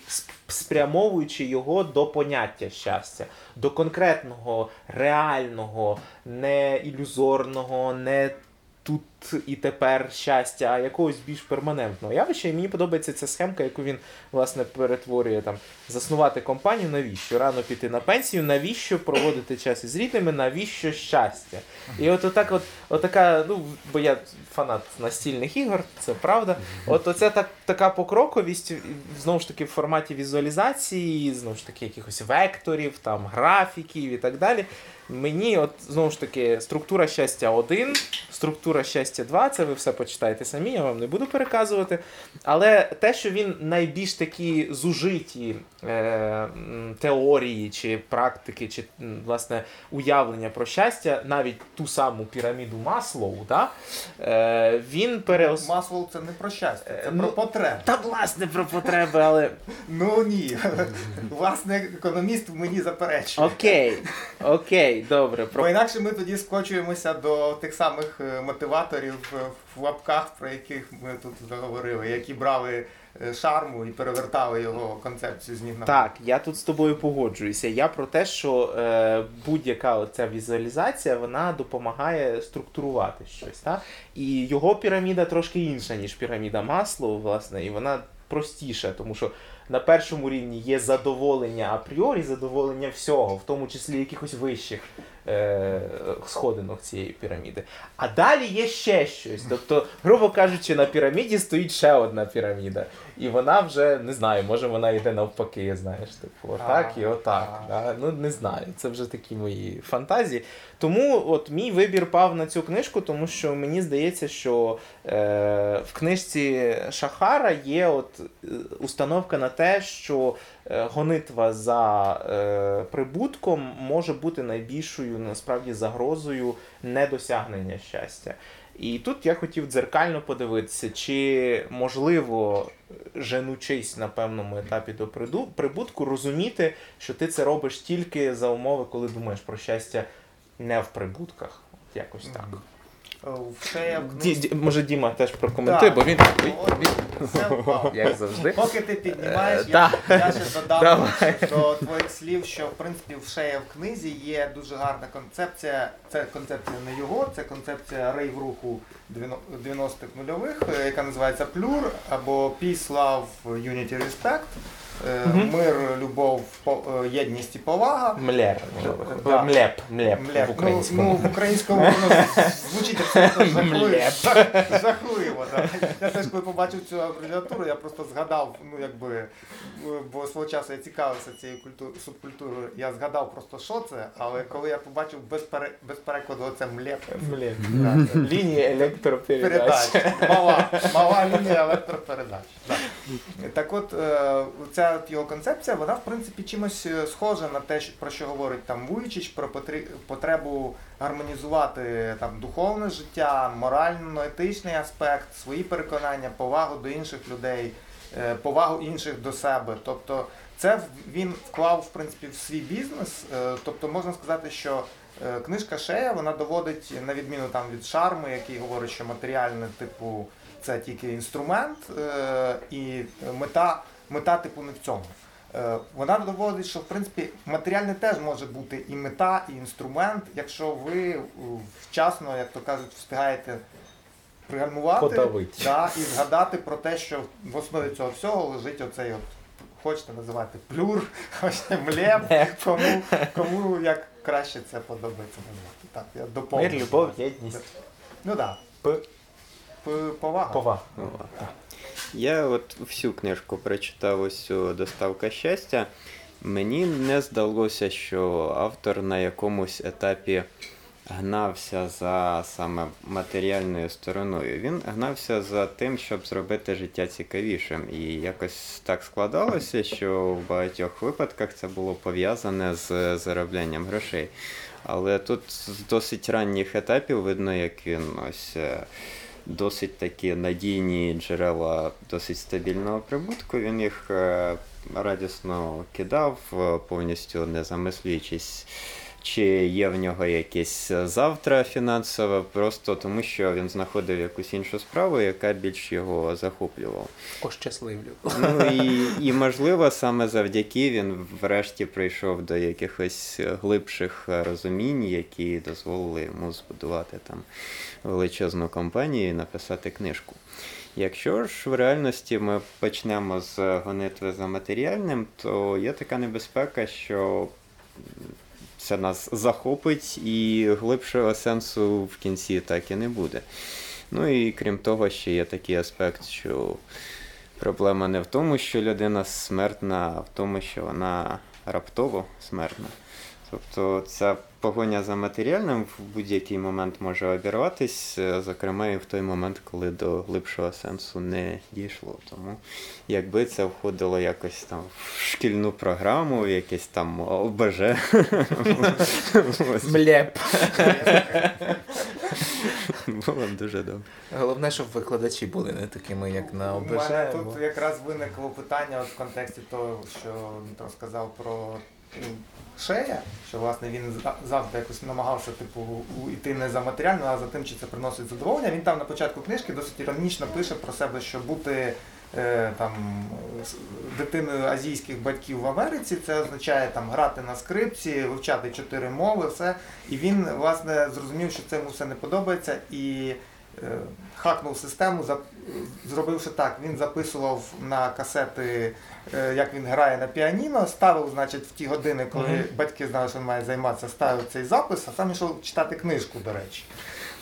[SPEAKER 1] спрямовуючи його до поняття щастя, до конкретного, реального, не ілюзорного, не тут і тепер щастя, а якогось більш перманентного явища. І мені подобається ця схемка, яку він власне перетворює там заснувати компанію. Навіщо? Рано піти на пенсію, навіщо проводити час із рідними, навіщо щастя? І от отак, от отака, ну бо я фанат настільних ігор, це правда. От оце так, така покроковість, знову ж таки, в форматі візуалізації, знову ж таки, якихось векторів, там графіків і так далі. Мені, от знову ж таки, структура щастя 1, структура щастя 2, це ви все почитаєте самі, я вам не буду переказувати. Але те, що він найбільш такі зужиті е, теорії чи практики, чи власне уявлення про щастя, навіть ту саму піраміду Маслоу, да, е, він переос...
[SPEAKER 2] Маслоу це не про щастя, це
[SPEAKER 1] Е,
[SPEAKER 2] про
[SPEAKER 1] ну,
[SPEAKER 2] потреби.
[SPEAKER 1] Та власне про потреби, але <laughs>
[SPEAKER 2] Ну ні. <laughs> Власне, економіст мені заперечує.
[SPEAKER 1] окей, <laughs> окей, добре.
[SPEAKER 2] Бо інакше ми тоді скочуємося до тих самих е, мотиваторів е, в лапках, про яких ми тут заговорили, які брали е, шарму і перевертали його концепцію з ніг на
[SPEAKER 1] Так, я тут з тобою погоджуюся. Я про те, що е, будь-яка оця візуалізація вона допомагає структурувати щось. Та? І його піраміда трошки інша, ніж піраміда Маслоу, власне, і вона простіша, тому що на першому рівні є задоволення апріорі, задоволення всього, в тому числі якихось вищих е, сходинок цієї піраміди. А далі є ще щось. Тобто, грубо кажучи, на піраміді стоїть ще одна піраміда. І вона вже не знаю, може вона йде навпаки, знаєш, типу, отак і отак. Да? Ну не знаю. Це вже такі мої фантазії. Тому от мій вибір пав на цю книжку, тому що мені здається, що е, в книжці Шахара є от е, установка на те, що гонитва за е, прибутком може бути найбільшою насправді загрозою недосягнення щастя. І тут я хотів дзеркально подивитися, чи можливо, женучись на певному етапі до прибутку, розуміти, що ти це робиш тільки за умови, коли думаєш про щастя не в прибутках. От якось так.
[SPEAKER 2] Е, В Шея в
[SPEAKER 1] Ді,
[SPEAKER 2] книжці.
[SPEAKER 1] ді- може, Діма теж прокоментує,
[SPEAKER 2] Так.
[SPEAKER 1] бо він, ой,
[SPEAKER 2] От,
[SPEAKER 1] він
[SPEAKER 2] Це впав.
[SPEAKER 1] як завжди.
[SPEAKER 2] Поки ти піднімаєш,
[SPEAKER 1] Е,
[SPEAKER 2] я,
[SPEAKER 1] да.
[SPEAKER 2] я ще додам
[SPEAKER 1] Давай.
[SPEAKER 2] до твоїх слів, що в принципі в Шея в книзі є дуже гарна концепція. Це концепція не його, це концепція рейв-руху 90-х нульових, е, яка називається Плюр або Peace, Love, Unity, Respect.
[SPEAKER 1] Мгм.
[SPEAKER 2] Мир, любов, е, єдність і повага.
[SPEAKER 1] Млер.
[SPEAKER 2] Да.
[SPEAKER 1] Млеп, млеп,
[SPEAKER 2] Млеп.
[SPEAKER 1] в українському.
[SPEAKER 2] Ну, ну, в українському воно звучить абсолютно жахливо. Жахливо. Да. Я теж коли побачив цю абревіатуру, я просто згадав, ну якби, е, бо свого часу я цікавився цією культу- субкультурою, я згадав просто, що це, але коли я побачив без, пере, без перекладу оце млеп.
[SPEAKER 1] Млеп.
[SPEAKER 2] Да.
[SPEAKER 1] Лінії електропередач.
[SPEAKER 2] Передач. Мала, мала лінія електропередач. Так. так от, е, от його концепція, вона в принципі чимось е, схожа на те, про що говорить там Вуйчич, про потребу гармонізувати там духовне життя, морально-етичний аспект, свої переконання, повагу до інших людей, е, повагу інших до себе. Тобто це він вклав в принципі в свій бізнес. Е, Тобто можна сказати, що книжка Шея вона доводить, на відміну там від шарму, який говорить, що матеріальне типу це тільки інструмент, і мета, мета типу не в цьому. Е, Вона доводить, що в принципі матеріальне теж може бути і мета, і інструмент, якщо ви е, вчасно, як то кажуть, встигаєте пригальмувати да, і згадати про те, що в основі цього всього лежить оцей от, хочете називати плюр, <laughs> хочете млеп, кому, кому як краще це подобається назвати. Так, я доповню.
[SPEAKER 1] Мир, любов, єдність.
[SPEAKER 2] Ну так. Да. Повага.
[SPEAKER 1] Повага.
[SPEAKER 3] Я от всю книжку прочитав ось доставка щастя. Мені не здалося, що автор на якомусь етапі гнався за саме матеріальною стороною. Він гнався за тим, щоб зробити життя цікавішим. І якось так складалося, що в багатьох випадках це було пов'язане з зароблянням грошей. Але тут з досить ранніх етапів видно, як він ось. Досить такі надійні джерела досить стабільного прибутку. Він їх е, радісно кидав, е, повністю не замислюючись, чи є в нього якесь завтра фінансове, просто тому що він знаходив якусь іншу справу, яка більш його захоплювала.
[SPEAKER 1] Ощасливлю.
[SPEAKER 3] Ну і, і можливо, саме завдяки він врешті прийшов до якихось глибших розумінь, які дозволили йому збудувати там величезну компанію і написати книжку. Якщо ж в реальності ми почнемо з гонитви за матеріальним, то є така небезпека, що це нас захопить і глибшого сенсу в кінці так і не буде. Ну і крім того, ще є такий аспект, що Проблема не в тому, що людина смертна, а в тому, що вона раптово смертна. Тобто ця погоня за матеріальним в будь-який момент може обірватись, е, зокрема і в той момент, коли до глибшого сенсу не дійшло. Тому якби це входило якось там в шкільну програму, в якесь там ОБЖ.
[SPEAKER 1] Млеп.
[SPEAKER 3] Було б дуже добре.
[SPEAKER 1] Головне, щоб викладачі були не такими, як на
[SPEAKER 2] У
[SPEAKER 1] ОБЖ.
[SPEAKER 2] мене тут якраз виникло питання от в контексті того, що Дмитро сказав про шея, що власне він за- завжди якось намагався типу йти не за матеріальним, а за тим, чи це приносить задоволення. Він там на початку книжки досить іронічно пише про себе, що бути е, там дитиною азійських батьків в Америці, це означає там грати на скрипці, вивчати чотири мови, все. І він власне зрозумів, що це йому все не подобається. І е, хакнув систему, зробивши так, він записував на касети, як він грає на піаніно, ставив, значить, в ті години, коли
[SPEAKER 1] Мгм.
[SPEAKER 2] батьки знали, що він має займатися, ставив цей запис, а сам йшов читати книжку, до речі.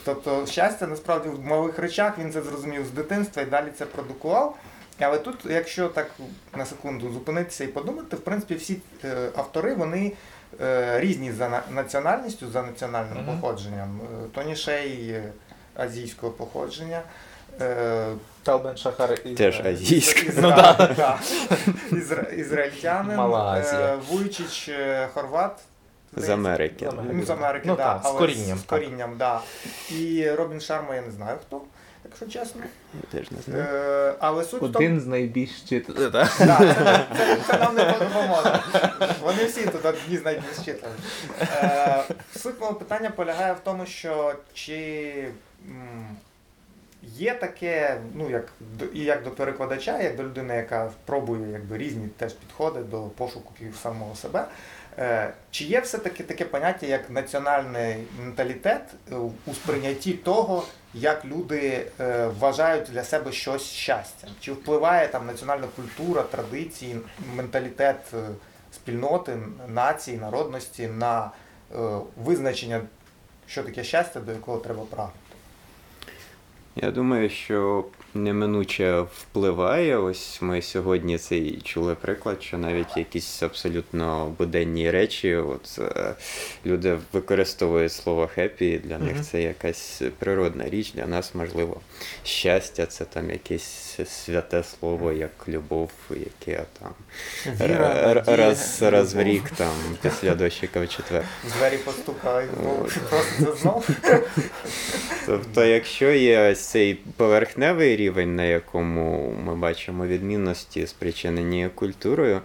[SPEAKER 2] Тобто щастя насправді в малих речах він це зрозумів з дитинства і далі це продукував. Але тут, якщо так на секунду зупинитися і подумати, в принципі, всі е, автори вони е, різні за на- національністю, за національним
[SPEAKER 1] Мгм.
[SPEAKER 2] походженням. Е, Тоні Шей е, азійського походження. Е,
[SPEAKER 1] Талбен Шахар і
[SPEAKER 3] Теж азійська.
[SPEAKER 2] Ізра... <laughs>
[SPEAKER 1] Ну да.
[SPEAKER 2] да. Ізра... Ізраїльтянин,
[SPEAKER 1] Мала Азія.
[SPEAKER 2] е, Вуйчич, е, Хорват.
[SPEAKER 3] З. Америки.
[SPEAKER 1] З Америки.
[SPEAKER 2] Ну, з Америки,
[SPEAKER 1] Ну,
[SPEAKER 2] да,
[SPEAKER 1] так, з корінням,
[SPEAKER 2] З
[SPEAKER 1] так.
[SPEAKER 2] да. І Робін Шарма я не знаю хто, якщо чесно.
[SPEAKER 3] Я теж не знаю.
[SPEAKER 2] Е, але суть в тому,
[SPEAKER 1] з найбільш чит...
[SPEAKER 2] Да, це, це, це нам не допоможе. Вони всі тут одні з найбільш читані. Е, суть мого питання полягає в тому, що чи є таке, ну як до- і як до перекладача, як до людини, яка пробує якби, різні теж підходи до пошуку самого себе. Е, Чи є все-таки таке поняття, як національний менталітет е, у сприйнятті того, як люди е, вважають для себе щось щастям? Чи впливає там національна культура, традиції, менталітет спільноти, нації, народності на визначення, що таке щастя, до якого треба прагнути?
[SPEAKER 3] Я думаю, що неминуче впливає. Ось ми сьогодні цей чули приклад, що навіть якісь абсолютно буденні речі, от е, люди використовують слово хеппі, для них це якась природна річ. Для нас, можливо, щастя це там якесь святе слово, як любов, яке там
[SPEAKER 1] Віра,
[SPEAKER 3] р-
[SPEAKER 1] надія,
[SPEAKER 3] раз, раз в рік там <laughs> після дощика в четвер.
[SPEAKER 2] Двері постукали, ну, просто знов.
[SPEAKER 3] Тобто, якщо є ось цей поверхневий рівень, на якому ми бачимо відмінності, спричинені культурою,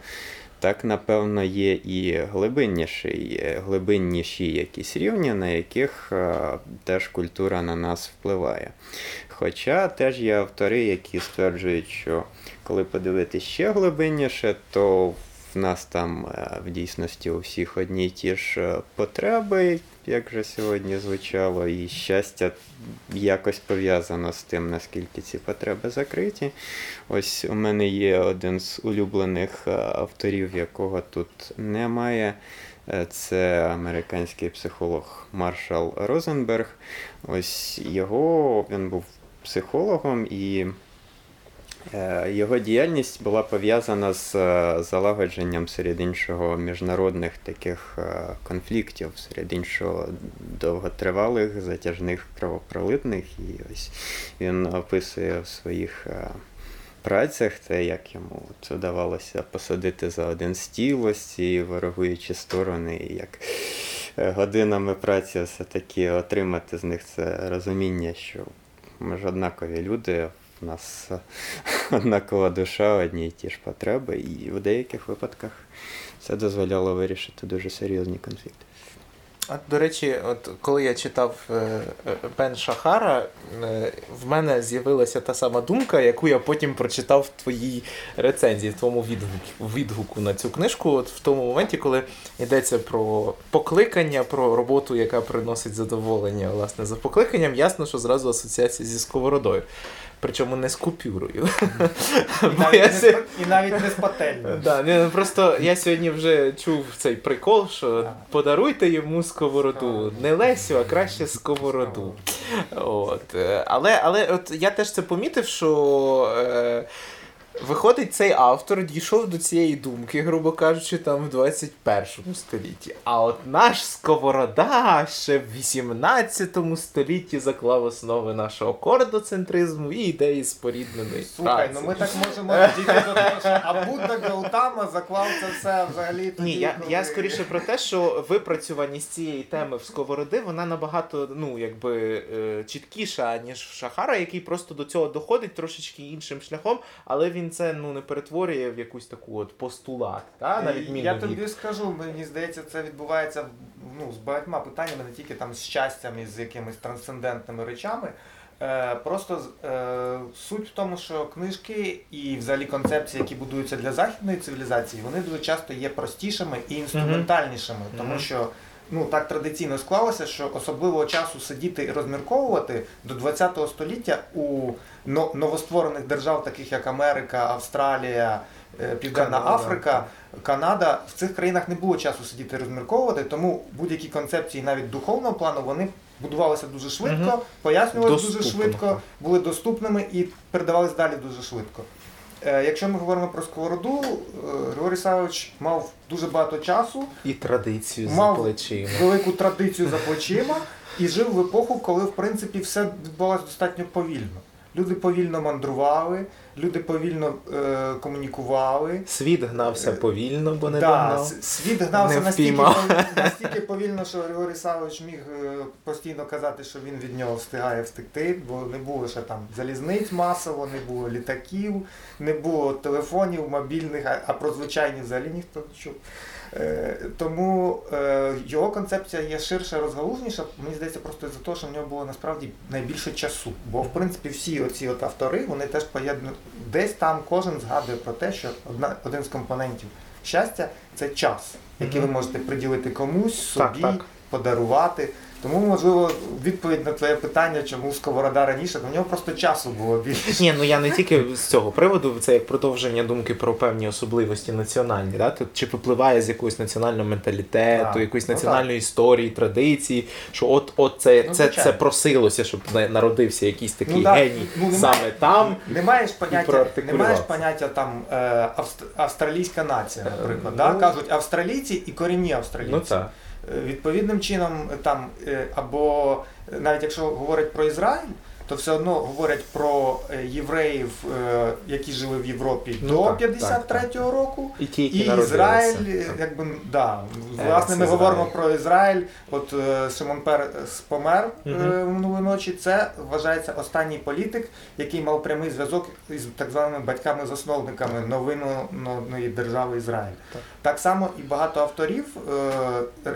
[SPEAKER 3] так напевно є і глибинніший, глибинніші якісь рівні, на яких е, теж культура на нас впливає. Хоча теж є автори, які стверджують, що коли подивитись ще глибинніше, то в нас там е, в дійсності у всіх одні й ті ж е, потреби, як вже сьогодні звучало, і щастя якось пов'язано з тим, наскільки ці потреби закриті. Ось у мене є один з улюблених е, авторів, якого тут немає. Е, Це американський психолог Маршал Розенберг. Ось його він був психологом і. Е, Його діяльність була пов'язана з е, залагодженням серед іншого міжнародних таких е, конфліктів, серед іншого довготривалих, затяжних кровопролитних. І ось він описує в своїх працях те, як йому це вдавалося посадити за один стіл ось ці ворогуючі сторони, і як годинами праці все-таки отримати з них це розуміння, що ми ж однакові люди. У нас е, <laughs> однакова душа, одні й ті ж потреби, і в деяких випадках це дозволяло вирішити дуже серйозні конфлікти.
[SPEAKER 1] А до речі, от коли я читав е, е, Бен Шахара, е, в мене з'явилася та сама думка, яку я потім прочитав в твоїй рецензії, в твоєму відгуку, відгуку на цю книжку. От в тому моменті, коли йдеться про покликання, про роботу, яка приносить задоволення власне за покликанням, ясно, що зразу асоціація зі сковородою. Причому не з купюрою.
[SPEAKER 2] І навіть, не, з- і навіть не з пательнею. <laughs>
[SPEAKER 1] Да, ні, ну, просто я сьогодні вже чув цей прикол, що подаруйте йому сковороду. Не Лесю, а краще сковороду. От. е, Але, але от я теж це помітив, що. Виходить, цей автор дійшов до цієї думки, грубо кажучи, там в 21 столітті. А от наш Сковорода ще в 18 столітті заклав основи нашого кордоцентризму і ідеї спорідненої
[SPEAKER 2] Слухай,
[SPEAKER 1] праці.
[SPEAKER 2] ну ми так можемо дійти до того, що а Будда Гаутама заклав це все взагалі тоді.
[SPEAKER 1] Ні, я,
[SPEAKER 2] коли-
[SPEAKER 1] я скоріше про те, що випрацюваність цієї теми в сковороди, вона набагато ну, якби, е, чіткіша, ніж в Шахара, який просто до цього доходить трошечки іншим шляхом, але він це ну, не перетворює в якусь таку от постулат, та, на відміну
[SPEAKER 2] Я
[SPEAKER 1] від...
[SPEAKER 2] тобі скажу, мені здається, це відбувається ну, з багатьма питаннями, не тільки там з щастям і з якимись трансцендентними речами. Е, просто е, суть в тому, що книжки і взагалі концепції, які будуються для західної цивілізації, вони дуже часто є простішими і інструментальнішими, тому що ну так традиційно склалося, що особливого часу сидіти і розмірковувати до 20 століття у новостворених держав, таких як Америка, Австралія, е, Південна
[SPEAKER 1] Канада,
[SPEAKER 2] Африка, Канада, в цих країнах не було часу сидіти і розмірковувати, тому будь-які концепції навіть духовного плану вони будувалися дуже швидко,
[SPEAKER 1] Мгм.
[SPEAKER 2] пояснювалися дуже швидко, були доступними і передавались далі дуже швидко. Е, Якщо ми говоримо про сковороду, е, Григорій Савич мав дуже багато часу,
[SPEAKER 1] І традицію за плечима.
[SPEAKER 2] велику традицію за плечима і жив в епоху, коли в принципі все відбувалося достатньо повільно. Люди повільно мандрували, люди повільно е, комунікували.
[SPEAKER 1] Світ гнався
[SPEAKER 2] Е,
[SPEAKER 1] повільно, бо не
[SPEAKER 2] Да,
[SPEAKER 1] догнав.
[SPEAKER 2] світ гнався
[SPEAKER 1] Не
[SPEAKER 2] настільки, <laughs> настільки повільно, що Григорій Савич міг е, постійно казати, що він від нього встигає встигти, бо не було ще там залізниць масово, не було літаків, не було телефонів мобільних, а, а про звичайні взагалі ніхто не чув. Е, Тому е, його концепція є ширша, розгалужніша. Мені здається, просто за те, що в нього було насправді найбільше часу. Бо в принципі всі оці от автори вони теж поєднують десь там кожен згадує про те, що одна, один з компонентів щастя це час, який ви можете приділити комусь,
[SPEAKER 1] Так,
[SPEAKER 2] собі,
[SPEAKER 1] так.
[SPEAKER 2] подарувати. Тому, можливо, відповідь на твоє питання, чому сковорода раніше, то в нього просто часу було більше.
[SPEAKER 1] Ні, ну я не тільки з цього приводу, це як продовження думки про певні особливості національні. Да? Тут чи випливає з якогось національного менталітету,
[SPEAKER 2] Так,
[SPEAKER 1] якоїсь
[SPEAKER 2] ну
[SPEAKER 1] національної історії, традиції, що от, от це,
[SPEAKER 2] Ну,
[SPEAKER 1] це,
[SPEAKER 2] звичайно.
[SPEAKER 1] це просилося, щоб на- народився якийсь такий
[SPEAKER 2] да,
[SPEAKER 1] геній
[SPEAKER 2] ну, немає-
[SPEAKER 1] саме там.
[SPEAKER 2] Не маєш поняття, не маєш поняття там е, австралійська нація, наприклад.
[SPEAKER 1] Е,
[SPEAKER 2] да?
[SPEAKER 1] ну-
[SPEAKER 2] Кажуть австралійці і корінні австралійці.
[SPEAKER 1] Ну так.
[SPEAKER 2] Відповідним чином, там, е, або е, навіть якщо говорить про Ізраїль, то все одно говорять про е, євреїв, е, які жили в Європі
[SPEAKER 1] Ну,
[SPEAKER 2] до
[SPEAKER 1] так,
[SPEAKER 2] 53-го року.
[SPEAKER 1] І ті, які
[SPEAKER 2] І. Ізраїль, е,
[SPEAKER 1] Так.
[SPEAKER 2] якби да, власне, ми
[SPEAKER 1] Ізраїль.
[SPEAKER 2] говоримо про Ізраїль. От Шимон Перес помер
[SPEAKER 1] Мгм.
[SPEAKER 2] минулої ночі. Це вважається останній політик, який мав прямий зв'язок із так званими батьками-засновниками новинної держави Ізраїль.
[SPEAKER 1] Так.
[SPEAKER 2] Так само і багато авторів,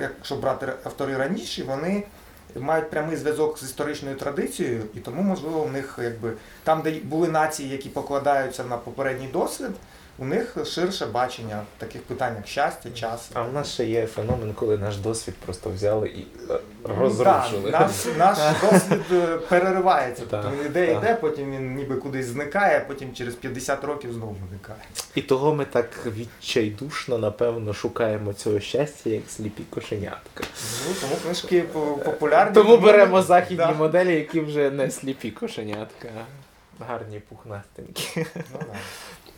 [SPEAKER 2] якщо брати автори раніше, вони мають прямий зв'язок з історичною традицією, і тому, можливо, в них якби там, де були нації, які покладаються на попередній досвід, у них ширше бачення таких питань, як щастя, час.
[SPEAKER 1] А в нас ще є феномен, коли наш досвід просто взяли і е, розрушили.
[SPEAKER 2] так, наш, наш досвід е, переривається. Тобто іде, йде, потім він ніби кудись зникає, а потім через 50 років знову зникає.
[SPEAKER 1] І того ми так відчайдушно, напевно, шукаємо цього щастя, як сліпі кошенятка.
[SPEAKER 2] Ну, тому книжки популярні.
[SPEAKER 1] Тому беремо західні
[SPEAKER 2] Да.
[SPEAKER 1] моделі, які вже не сліпі кошенятка, гарні пухнастенькі.
[SPEAKER 2] Ну, да.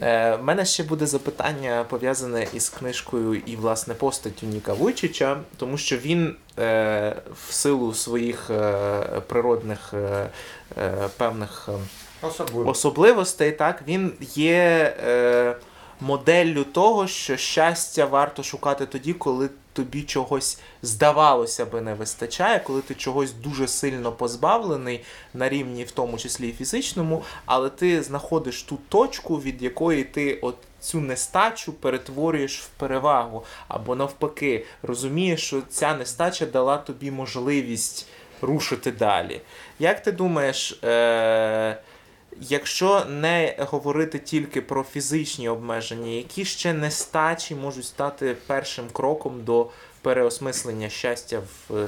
[SPEAKER 1] Е, в мене ще буде запитання пов'язане із книжкою і власне постаттю Ніка Вуйчича, тому що він е, в силу своїх е, природних е, е, певних. е,
[SPEAKER 2] Особливо.
[SPEAKER 1] особливостей, так, він є е, моделлю того, що щастя варто шукати тоді, коли тобі чогось здавалося би не вистачає, коли ти чогось дуже сильно позбавлений на рівні, в тому числі і фізичному, але ти знаходиш ту точку, від якої ти от цю нестачу перетворюєш в перевагу, або навпаки, розумієш, що ця нестача дала тобі можливість рушити далі. Як ти думаєш, е- якщо не говорити тільки про фізичні обмеження, які ще нестачі можуть стати першим кроком до переосмислення щастя в е,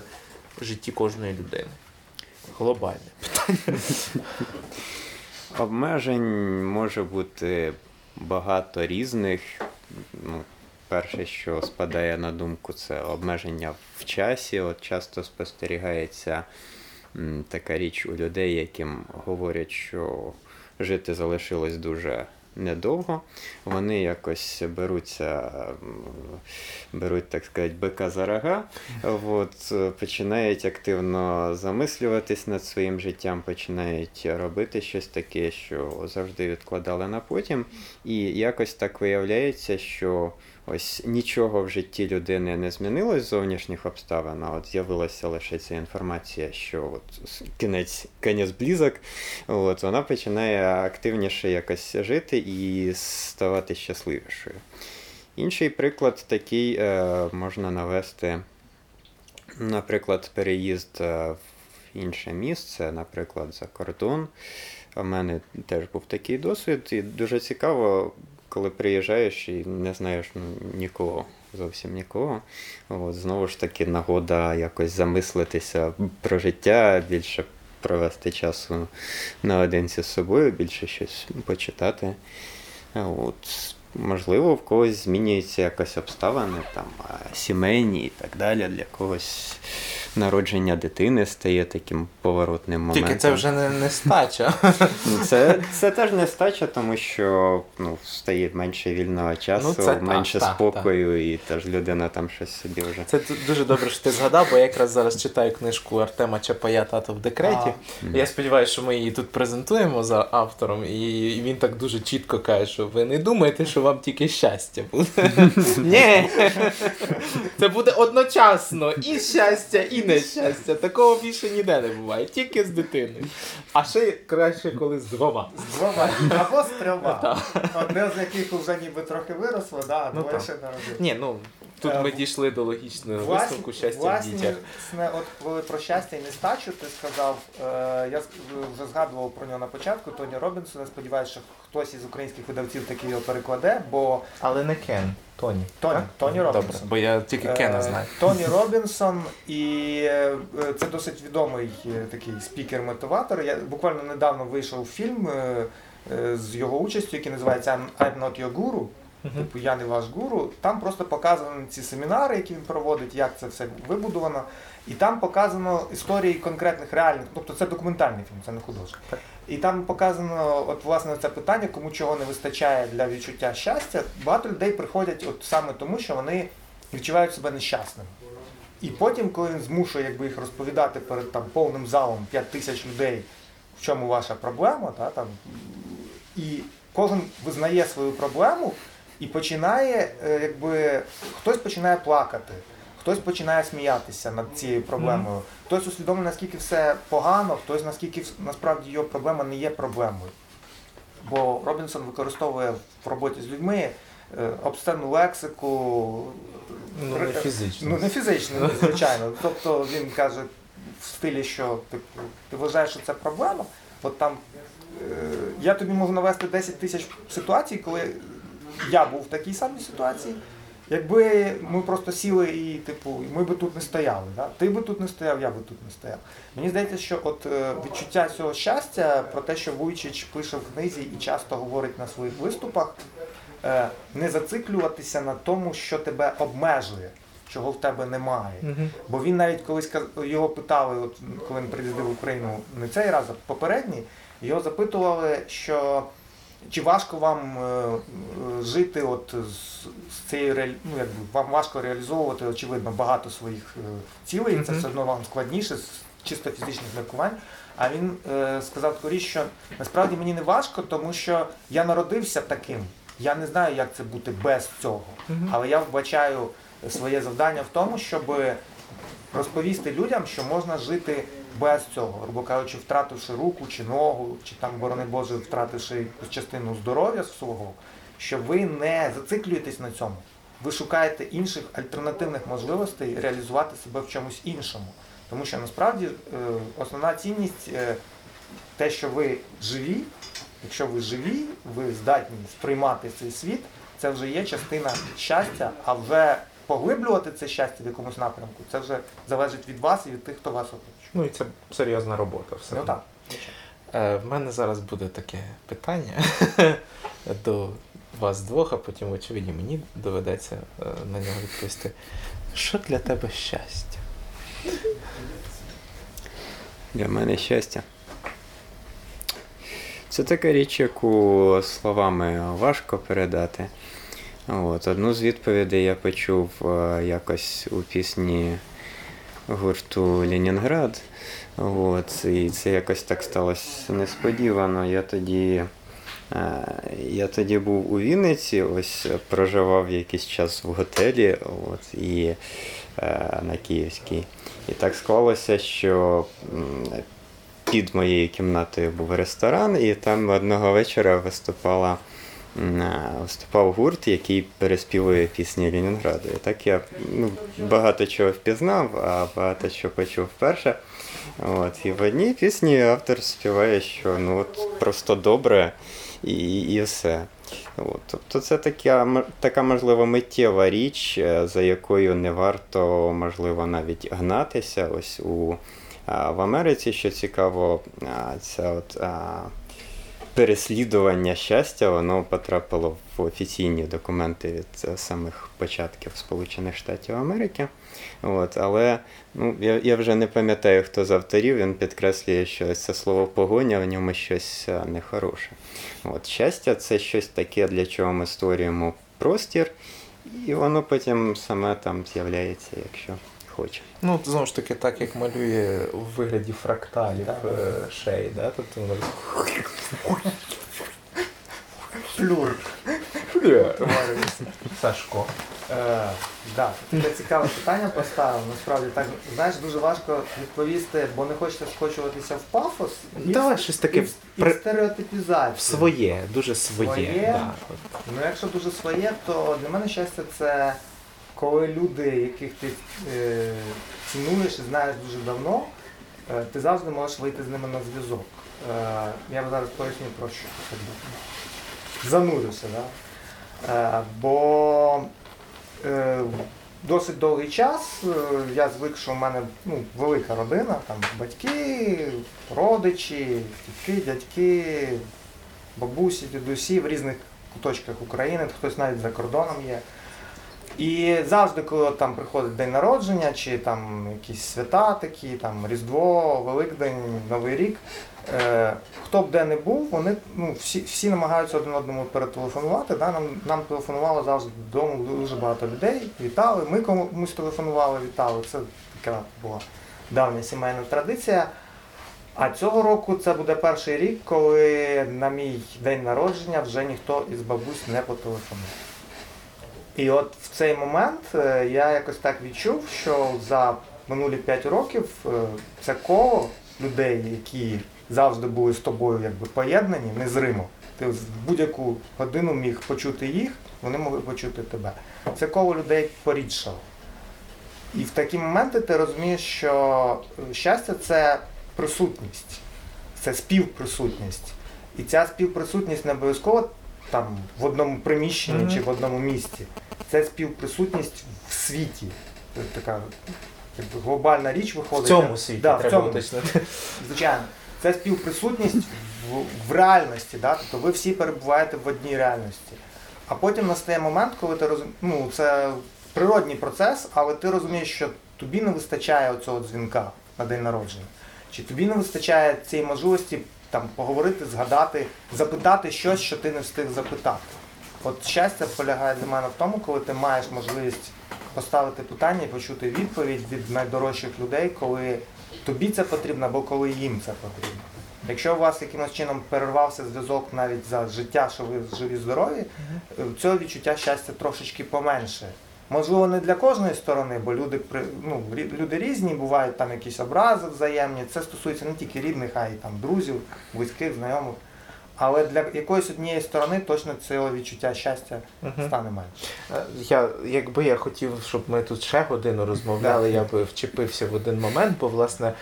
[SPEAKER 1] житті кожної людини? Глобальне. <laughs>
[SPEAKER 3] Обмежень може бути багато різних. Ну, перше, що спадає на думку, це обмеження в часі. От часто спостерігається така річ у людей, яким говорять, що жити залишилось дуже недовго. Вони якось беруться, беруть, так сказати, бика за рога, от, починають активно замислюватись над своїм життям, починають робити щось таке, що завжди відкладали на потім. І якось так виявляється, що ось нічого в житті людини не змінилось з зовнішніх обставин, а от з'явилася лише ця інформація, що от кінець, кінець близок, от, вона починає активніше якось жити і ставати щасливішою. Інший приклад такий е, можна навести, наприклад, переїзд е, в інше місце, наприклад, за кордон. У мене теж був такий досвід, і дуже цікаво, коли приїжджаєш і не знаєш ну, нікого зовсім нікого. От, знову ж таки, нагода якось замислитися про життя, більше провести часу наодинці з собою, більше щось почитати. От, можливо, в когось змінюються якось обставини, там, сімейні і так далі. Для когось народження дитини стає таким поворотним моментом.
[SPEAKER 1] Тільки це вже не, не стача.
[SPEAKER 3] Ну, Це, це теж не стача, тому що ну, стає менше вільного часу,
[SPEAKER 1] Ну, це
[SPEAKER 3] менше
[SPEAKER 1] так,
[SPEAKER 3] спокою, і теж людина там щось собі вже.
[SPEAKER 1] Це дуже добре, що ти згадав, бо я якраз зараз читаю книжку Артема Чапая Тато в декреті. Я сподіваюся, що ми її тут презентуємо за автором, і він так дуже чітко каже, що ви не думаєте, що вам тільки щастя буде. <laughs> Ні. Це буде одночасно і щастя, і нещастя. Такого більше ніде не буває, тільки з дитиною. А ще краще, коли з двома.
[SPEAKER 2] З двома або з трьома. Одне з яких вже ніби трохи виросло, да, а
[SPEAKER 1] Ну,
[SPEAKER 2] двоє ще.
[SPEAKER 1] Ні, ну тут ми дійшли до логічного висновку щастя в
[SPEAKER 2] власне,
[SPEAKER 1] дітях.
[SPEAKER 2] от коли про щастя і нестачу ти сказав, е, я вже згадував про нього на початку, Тоні Робінсона, сподіваюся, що хтось із українських видавців таки його перекладе, бо
[SPEAKER 1] Але не Кен, Тоні.
[SPEAKER 2] Тоні,
[SPEAKER 1] так?
[SPEAKER 2] Тоні
[SPEAKER 1] Добре, бо я тільки Кена
[SPEAKER 2] Е,
[SPEAKER 1] знаю.
[SPEAKER 2] Тоні Робінсон, і е, це досить відомий е, такий спікер-мотиватор. Я буквально недавно вийшов фільм з його участю, який називається I'm- I'm not your guru. Типу я не ваш гуру. Там просто показані ці семінари, які він проводить, як це все вибудовано. І там показано історії конкретних реальних, тобто це документальний фільм, це не художник.
[SPEAKER 1] Так.
[SPEAKER 2] І там показано, от власне це питання, кому чого не вистачає для відчуття щастя. Багато людей приходять от саме тому, що вони відчувають себе нещасними. І потім, коли він змушує якби, їх розповідати перед там, повним залом 5 тисяч людей, в чому ваша проблема, та, там, і кожен визнає свою проблему і починає, е, якби, хтось починає плакати, хтось починає сміятися над цією проблемою, хтось усвідомлює, наскільки все погано, хтось наскільки насправді його проблема не є проблемою. Бо Робінсон використовує в роботі з людьми е, лексику,
[SPEAKER 1] Ну, не фізично.
[SPEAKER 2] Ну, не фізично, звичайно. Тобто він каже в стилі, що типу, ти вважаєш, що це проблема. От там е, я тобі можу навести 10 тисяч ситуацій, коли я був в такій самій ситуації. Якби ми просто сіли і, типу, ми би тут не стояли. Да? Ти би тут не стояв, я би тут не стояв. Мені здається, що от е, відчуття цього щастя, про те, що Вуйчич пише в книзі і часто говорить на своїх виступах, е, не зациклюватися на тому, що тебе обмежує, чого в тебе немає.
[SPEAKER 1] Мгм.
[SPEAKER 2] Бо він навіть колись його питали, от коли він приїздив в Україну не цей раз, а попередній, його запитували, що чи важко вам е, е, жити от з, з цією ну, якби вам важко реалізовувати, очевидно, багато своїх е, цілей, це все одно вам складніше з чисто фізичних міркувань. А він е, сказав таку річ, що насправді мені не важко, тому що я народився таким. Я не знаю, як це бути без цього. Але я вбачаю своє завдання в тому, щоб розповісти людям, що можна жити без цього, грубо кажучи, втративши руку чи ногу, чи там, борони Боже, втративши частину здоров'я свого, що ви не зациклюєтесь на цьому. Ви шукаєте інших альтернативних можливостей реалізувати себе в чомусь іншому. Тому що насправді е, основна цінність е, те, що ви живі, якщо ви живі, ви здатні сприймати цей світ, це вже є частина щастя, а вже поглиблювати це щастя в якомусь напрямку, це вже залежить від вас і від тих, хто вас оточує.
[SPEAKER 1] Ну і це серйозна робота. Все.
[SPEAKER 2] Ну так.
[SPEAKER 1] Е, в мене зараз буде таке питання <laughs> до вас двох, а потім, очевидно, мені доведеться е, на нього відповісти. Що для тебе щастя?
[SPEAKER 3] Для мене щастя. Це така річ, яку словами важко передати. От, одну з відповідей я почув е, якось у пісні гурту Ленінград. От, і це якось так сталося несподівано. Я тоді, е, я тоді був у Вінниці, ось проживав якийсь час в готелі от, і, е, на Київській. І так склалося, що під моєю кімнатою був ресторан, і там одного вечора виступала, е, виступав гурт, який переспівує пісні Ленінграду. І так я ну, багато чого впізнав, а багато чого почув вперше. От, і в одній пісні автор співає, що ну от просто добре і, і все. От, тобто це така, така, можливо, миттєва річ, е, за якою не варто, можливо, навіть гнатися. Ось у в Америці, що цікаво, це от переслідування щастя, воно потрапило в офіційні документи від е, самих початків Сполучених Штатів Америки. От, але ну, я, я вже не пам'ятаю, хто з авторів, він підкреслює, що це слово погоня в ньому щось е, нехороше. От, щастя це щось таке, для чого ми створюємо простір, і воно потім саме там з'являється, якщо хоче.
[SPEAKER 1] Ну, знову ж таки, так як малює у вигляді фракталів
[SPEAKER 2] Так.
[SPEAKER 1] е, шей, да? тобто воно
[SPEAKER 2] Флюр.
[SPEAKER 1] Сашко.
[SPEAKER 2] Е, да, таке цікаве питання поставив. Насправді так знаєш, дуже важко відповісти, бо не хочеться скочуватися в пафос і,
[SPEAKER 1] Давай щось таке
[SPEAKER 2] в- і
[SPEAKER 1] при-
[SPEAKER 2] стереотипізацію.
[SPEAKER 1] Своє, дуже своє.
[SPEAKER 2] Своє?
[SPEAKER 1] Да.
[SPEAKER 2] Ну, якщо дуже своє, то для мене щастя це коли люди, яких ти е, цінуєш і знаєш дуже давно, е, ти завжди можеш вийти з ними на зв'язок. Е, я зараз поясню про що. якби, Занурюся, да? Е, бо е, досить довгий час е, я звик, що в мене ну, велика родина, там батьки, родичі, тітки, дядьки, бабусі, дідусі в різних куточках України, хтось навіть за кордоном є. І завжди, коли там приходить день народження, чи там якісь свята такі, там Різдво, Великдень, Новий рік, е, хто б де не був, вони ну, всі, всі намагаються один одному перетелефонувати. Да? Нам, нам телефонувало завжди додому дуже багато людей, вітали. Ми комусь телефонували, вітали. Це така була давня сімейна традиція. А цього року це буде перший рік, коли на мій день народження вже ніхто із бабусь не потелефонує. І от в цей момент е, я якось так відчув, що за минулі 5 років е, це коло людей, які завжди були з тобою якби поєднані, незримо. Ти в будь-яку годину міг почути їх, вони могли почути тебе. Це коло людей порідшало. І в такі моменти ти розумієш, що е, щастя це присутність, це співприсутність. І ця співприсутність не обов'язково там в одному приміщенні
[SPEAKER 1] Мгм.
[SPEAKER 2] чи в одному місці. Це співприсутність в світі. Це така якби, глобальна річ
[SPEAKER 1] В
[SPEAKER 2] виходить.
[SPEAKER 1] цьому світі
[SPEAKER 2] Да, в
[SPEAKER 1] треба
[SPEAKER 2] цьому.
[SPEAKER 1] уточнити.
[SPEAKER 2] Звичайно, це співприсутність в, в реальності, да? тобто ви всі перебуваєте в одній реальності. А потім настає момент, коли ти розумієш, ну це природній процес, але ти розумієш, що тобі не вистачає оцього дзвінка на день народження. Чи тобі не вистачає цієї можливості там поговорити, згадати, запитати щось, що ти не встиг запитати. От щастя полягає для мене в тому, коли ти маєш можливість поставити питання і почути відповідь від найдорожчих людей, коли тобі це потрібно або коли їм це потрібно. Якщо у вас якимось чином перервався зв'язок навіть за життя, що ви живі здорові, е, цього відчуття щастя трошечки поменше. Можливо, не для кожної сторони, бо люди ну, люди різні, бувають там якісь образи взаємні. Це стосується не тільки рідних, а й там друзів, близьких, знайомих. Але для якоїсь однієї сторони точно цього відчуття щастя
[SPEAKER 1] Мгм.
[SPEAKER 2] стане менше.
[SPEAKER 1] Е, Я, якби я хотів, щоб ми тут ще годину розмовляли, я би вчепився в один момент, бо власне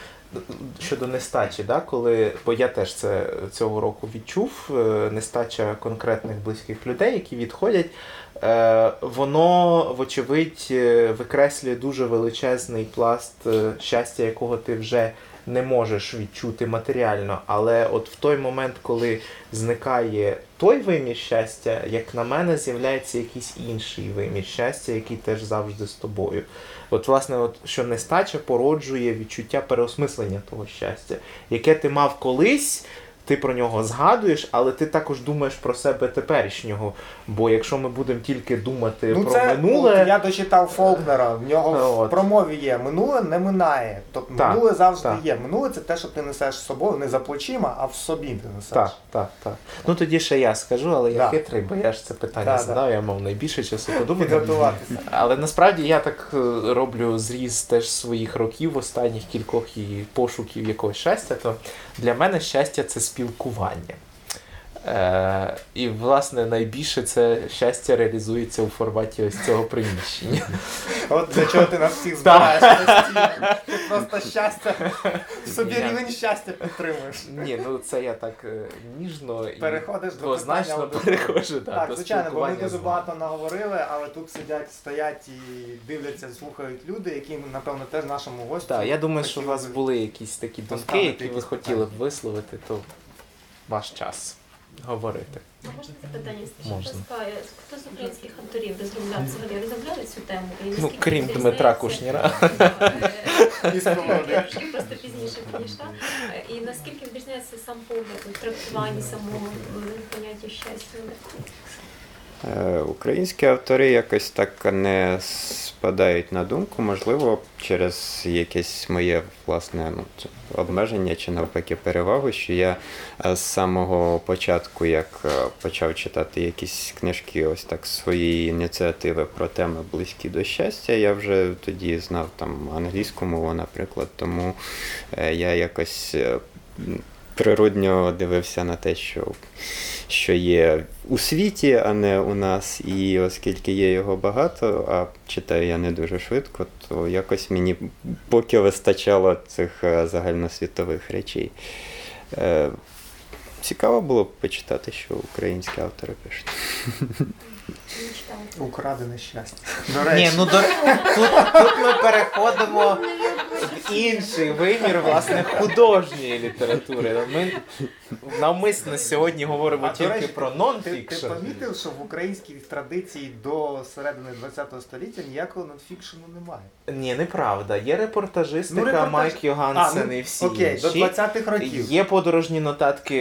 [SPEAKER 1] щодо нестачі, да, коли, бо я теж це цього року відчув, е, нестача конкретних близьких людей, які відходять, воно, вочевидь, е, викреслює дуже величезний пласт е, щастя, якого ти вже не можеш відчути матеріально. Але от в той момент, коли зникає той вимір щастя, як на мене, з'являється якийсь інший вимір щастя, який теж завжди з тобою. От, власне, от, що нестача породжує відчуття переосмислення того щастя, яке ти мав колись. Ти про нього згадуєш, але ти також думаєш про себе теперішнього. Бо якщо ми будемо тільки думати
[SPEAKER 2] Ну,
[SPEAKER 1] про
[SPEAKER 2] це
[SPEAKER 1] минуле,
[SPEAKER 2] ну, я дочитав Фолкнера, в нього
[SPEAKER 1] От.
[SPEAKER 2] в промові є минуле не минає. Тобто
[SPEAKER 1] Так,
[SPEAKER 2] минуле завжди
[SPEAKER 1] так.
[SPEAKER 2] є. Минуле це те, що ти несеш з собою, не за плечима, а в собі ти несеш.
[SPEAKER 1] Так, так, так. Ну тоді ще я скажу, але я
[SPEAKER 2] Да.
[SPEAKER 1] хитрий, бо я ж це питання
[SPEAKER 2] Да, да.
[SPEAKER 1] задав, я мав найбільше часу подумати. Але насправді я так е, роблю зріз теж своїх років, останніх кількох і пошуків якогось щастя, то для мене щастя це спілкування. Е, і, власне, найбільше це щастя реалізується у форматі ось цього приміщення.
[SPEAKER 2] От для чого ти нас всіх збираєш постійно. Ти просто щастя, собі рівень щастя підтримуєш.
[SPEAKER 1] Ні, ну це я так е, ніжно і
[SPEAKER 2] Переходиш до питання аудиторії.
[SPEAKER 1] переходжу.
[SPEAKER 2] Так, звичайно, бо ми дуже багато наговорили, але тут сидять, стоять і дивляться, слухають люди, які, напевно, теж нашому гостю.
[SPEAKER 1] Так, я думаю, що у вас були якісь такі думки, які ви хотіли б висловити, то ваш час говорити.
[SPEAKER 4] А можна це питання ще
[SPEAKER 1] Можна.
[SPEAKER 4] Паскає? Хто з українських авторів розробляв взагалі розробляли цю тему? І
[SPEAKER 1] Ну, крім <laughs> Дмитра Кушніра.
[SPEAKER 4] Е,
[SPEAKER 2] І
[SPEAKER 4] трошки просто пізніше підійшла. Е, І наскільки відрізняється сам погляд у трактуванні самого е, поняття щастя?
[SPEAKER 3] Е, Українські автори якось так не спадають на думку, можливо, через якесь моє власне ну, обмеження чи навпаки перевагу, що я е, з самого початку, як е, почав читати якісь книжки, ось так з своєї ініціативи про теми близькі до щастя, я вже тоді знав там англійську мову, наприклад, тому я якось. Природньо дивився на те, що що є у світі, а не у нас. І оскільки є його багато, а читаю я не дуже швидко, то якось мені поки вистачало цих е, загальносвітових речей. Е, Цікаво було б почитати, що українські автори пишуть.
[SPEAKER 2] Украдене щастя. До речі,
[SPEAKER 1] Ні, ну до... тут, тут ми переходимо в інший вимір, власне, художньої літератури. Ми навмисно сьогодні говоримо
[SPEAKER 2] А,
[SPEAKER 1] тільки
[SPEAKER 2] речі,
[SPEAKER 1] про
[SPEAKER 2] ти,
[SPEAKER 1] нон-фікшн.
[SPEAKER 2] ти помітив, що в українській традиції до середини ХХ століття ніякого нонфікшену немає.
[SPEAKER 1] Ні, неправда. Є репортажистика,
[SPEAKER 2] Ну, репортаж-
[SPEAKER 1] Майк Йогансен
[SPEAKER 2] А, ну,
[SPEAKER 1] і всі
[SPEAKER 2] Окей, до
[SPEAKER 1] інші.
[SPEAKER 2] 20-х років.
[SPEAKER 1] Є подорожні нотатки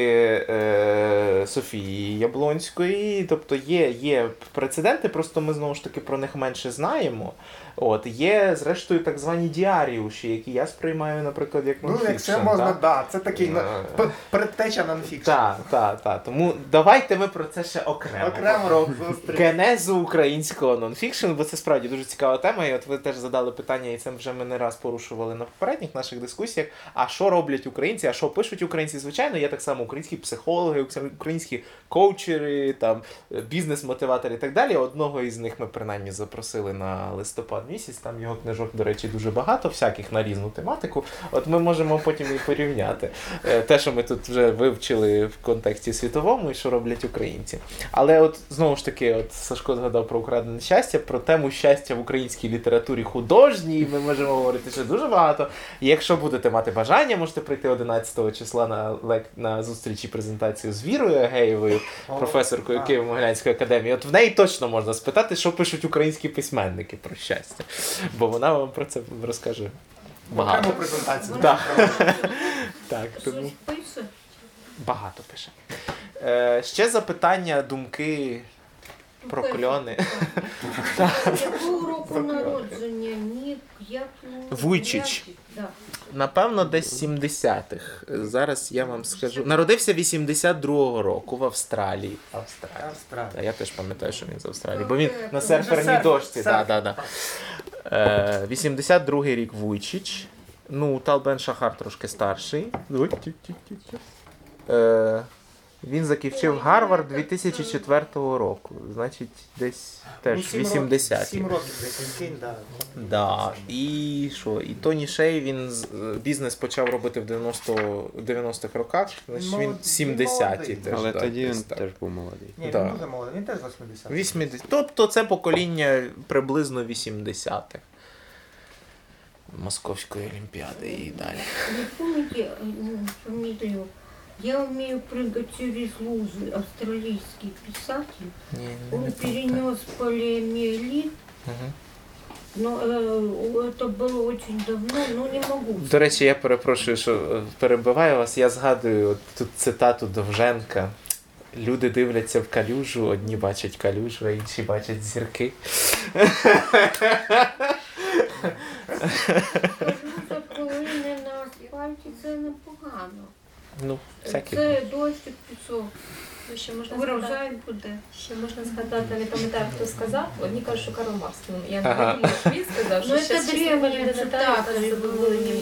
[SPEAKER 1] е, Софії Яблонської, тобто є, є прецеденти, просто ми знову ж таки про них менше знаємо. От є, зрештою, так звані діаріуші, які я сприймаю, наприклад, як
[SPEAKER 2] Ну,
[SPEAKER 1] нонфікшн.
[SPEAKER 2] якщо можна,
[SPEAKER 1] так?
[SPEAKER 2] да, це такий ну,
[SPEAKER 1] Е.
[SPEAKER 2] предтеча нонфікшн.
[SPEAKER 1] Так, так, так. Тому давайте ми про це ще окремо.
[SPEAKER 2] Окремо
[SPEAKER 1] Про генезу українського нонфікшн, бо це справді дуже цікава тема. І от ви теж задали питання, і це вже ми не раз порушували на попередніх наших дискусіях. А що роблять українці, а що пишуть українці? Звичайно, є так само українські психологи, українські коучери, там бізнес-мотиватори і так далі. Одного із них ми принаймні запросили на листопад місяць. Там його книжок, до речі, дуже багато, всяких на різну тематику. От ми можемо потім і порівняти е, те, що ми тут вже вивчили в контексті світовому, і що роблять українці. Але от знову ж таки, от Сашко згадав про украдене щастя, про тему щастя в українській літературі художній. Ми можемо говорити ще дуже багато. І якщо будете мати бажання, можете прийти 11 числа на лек... на зустріч і презентацію з Вірою Агеєвою, професоркою. Києво-Могилянської академії. От в неї точно можна спитати, що пишуть українські письменники про щастя. Бо вона вам про це розкаже багато.
[SPEAKER 2] Презентацію. <laughs>
[SPEAKER 1] Так. Так, тому багато пише. Е, ще запитання, думки, про кльони. <laughs>
[SPEAKER 5] Якого року народження? Нік, як ну,
[SPEAKER 1] Вуйчич. Напевно, десь 70-х. Зараз я вам скажу. Народився 82-го року в Австралії. Австралія. Та, Я теж пам'ятаю, що він з Австралії, бо він на серферній
[SPEAKER 2] серф-
[SPEAKER 1] дошці. Да, да, да. Е, 82-й рік Вуйчич. Ну, Талбен Шахар трошки старший. Е, він закінчив Гарвард 2004 року. Значить, десь теж 80-ті.
[SPEAKER 2] 7 Ну, років десь відкинь, да.
[SPEAKER 1] Да. І що? І Тоні Шей він з- бізнес почав робити в 90 90-х роках, значить він
[SPEAKER 2] Молодий,
[SPEAKER 1] 70-ті
[SPEAKER 2] молодий.
[SPEAKER 1] теж.
[SPEAKER 3] Але
[SPEAKER 1] да,
[SPEAKER 3] тоді
[SPEAKER 1] десь
[SPEAKER 3] він
[SPEAKER 1] так.
[SPEAKER 3] теж був молодий.
[SPEAKER 2] Ні,
[SPEAKER 1] Да.
[SPEAKER 2] він дуже молодий, він теж 80.
[SPEAKER 1] 80. Тобто це покоління приблизно 80-х. Московської олімпіади і далі.
[SPEAKER 5] Вы помните ну, фамилию? Я умею прыгать через лужи. Австралийский писатель.
[SPEAKER 1] Ні,
[SPEAKER 5] Он перенес полиомиелит,
[SPEAKER 1] Угу.
[SPEAKER 5] но э, это было очень давно, но не могу.
[SPEAKER 1] До речі, я перепрошую, що е, перебиваю вас. Я згадую от тут цитату Довженка. Люди дивляться в калюжу, одні бачать калюжу, а інші бачать зірки.
[SPEAKER 5] Кажу, за хвилини на асфальті це непогано.
[SPEAKER 1] Ну, всякі.
[SPEAKER 5] Це дощик пішов.
[SPEAKER 4] Ну, ще можна згадати,
[SPEAKER 5] Урожай буде.
[SPEAKER 4] ще можна згадати, не пам'ятаю, хто сказав. Одні кажуть, що Карл Маркс. Ну, я не
[SPEAKER 1] Ага.
[SPEAKER 4] думаю, що він сказав, що
[SPEAKER 5] Ну,
[SPEAKER 4] ще
[SPEAKER 5] це
[SPEAKER 4] щаслива
[SPEAKER 5] древні
[SPEAKER 4] людина та з
[SPEAKER 5] цитати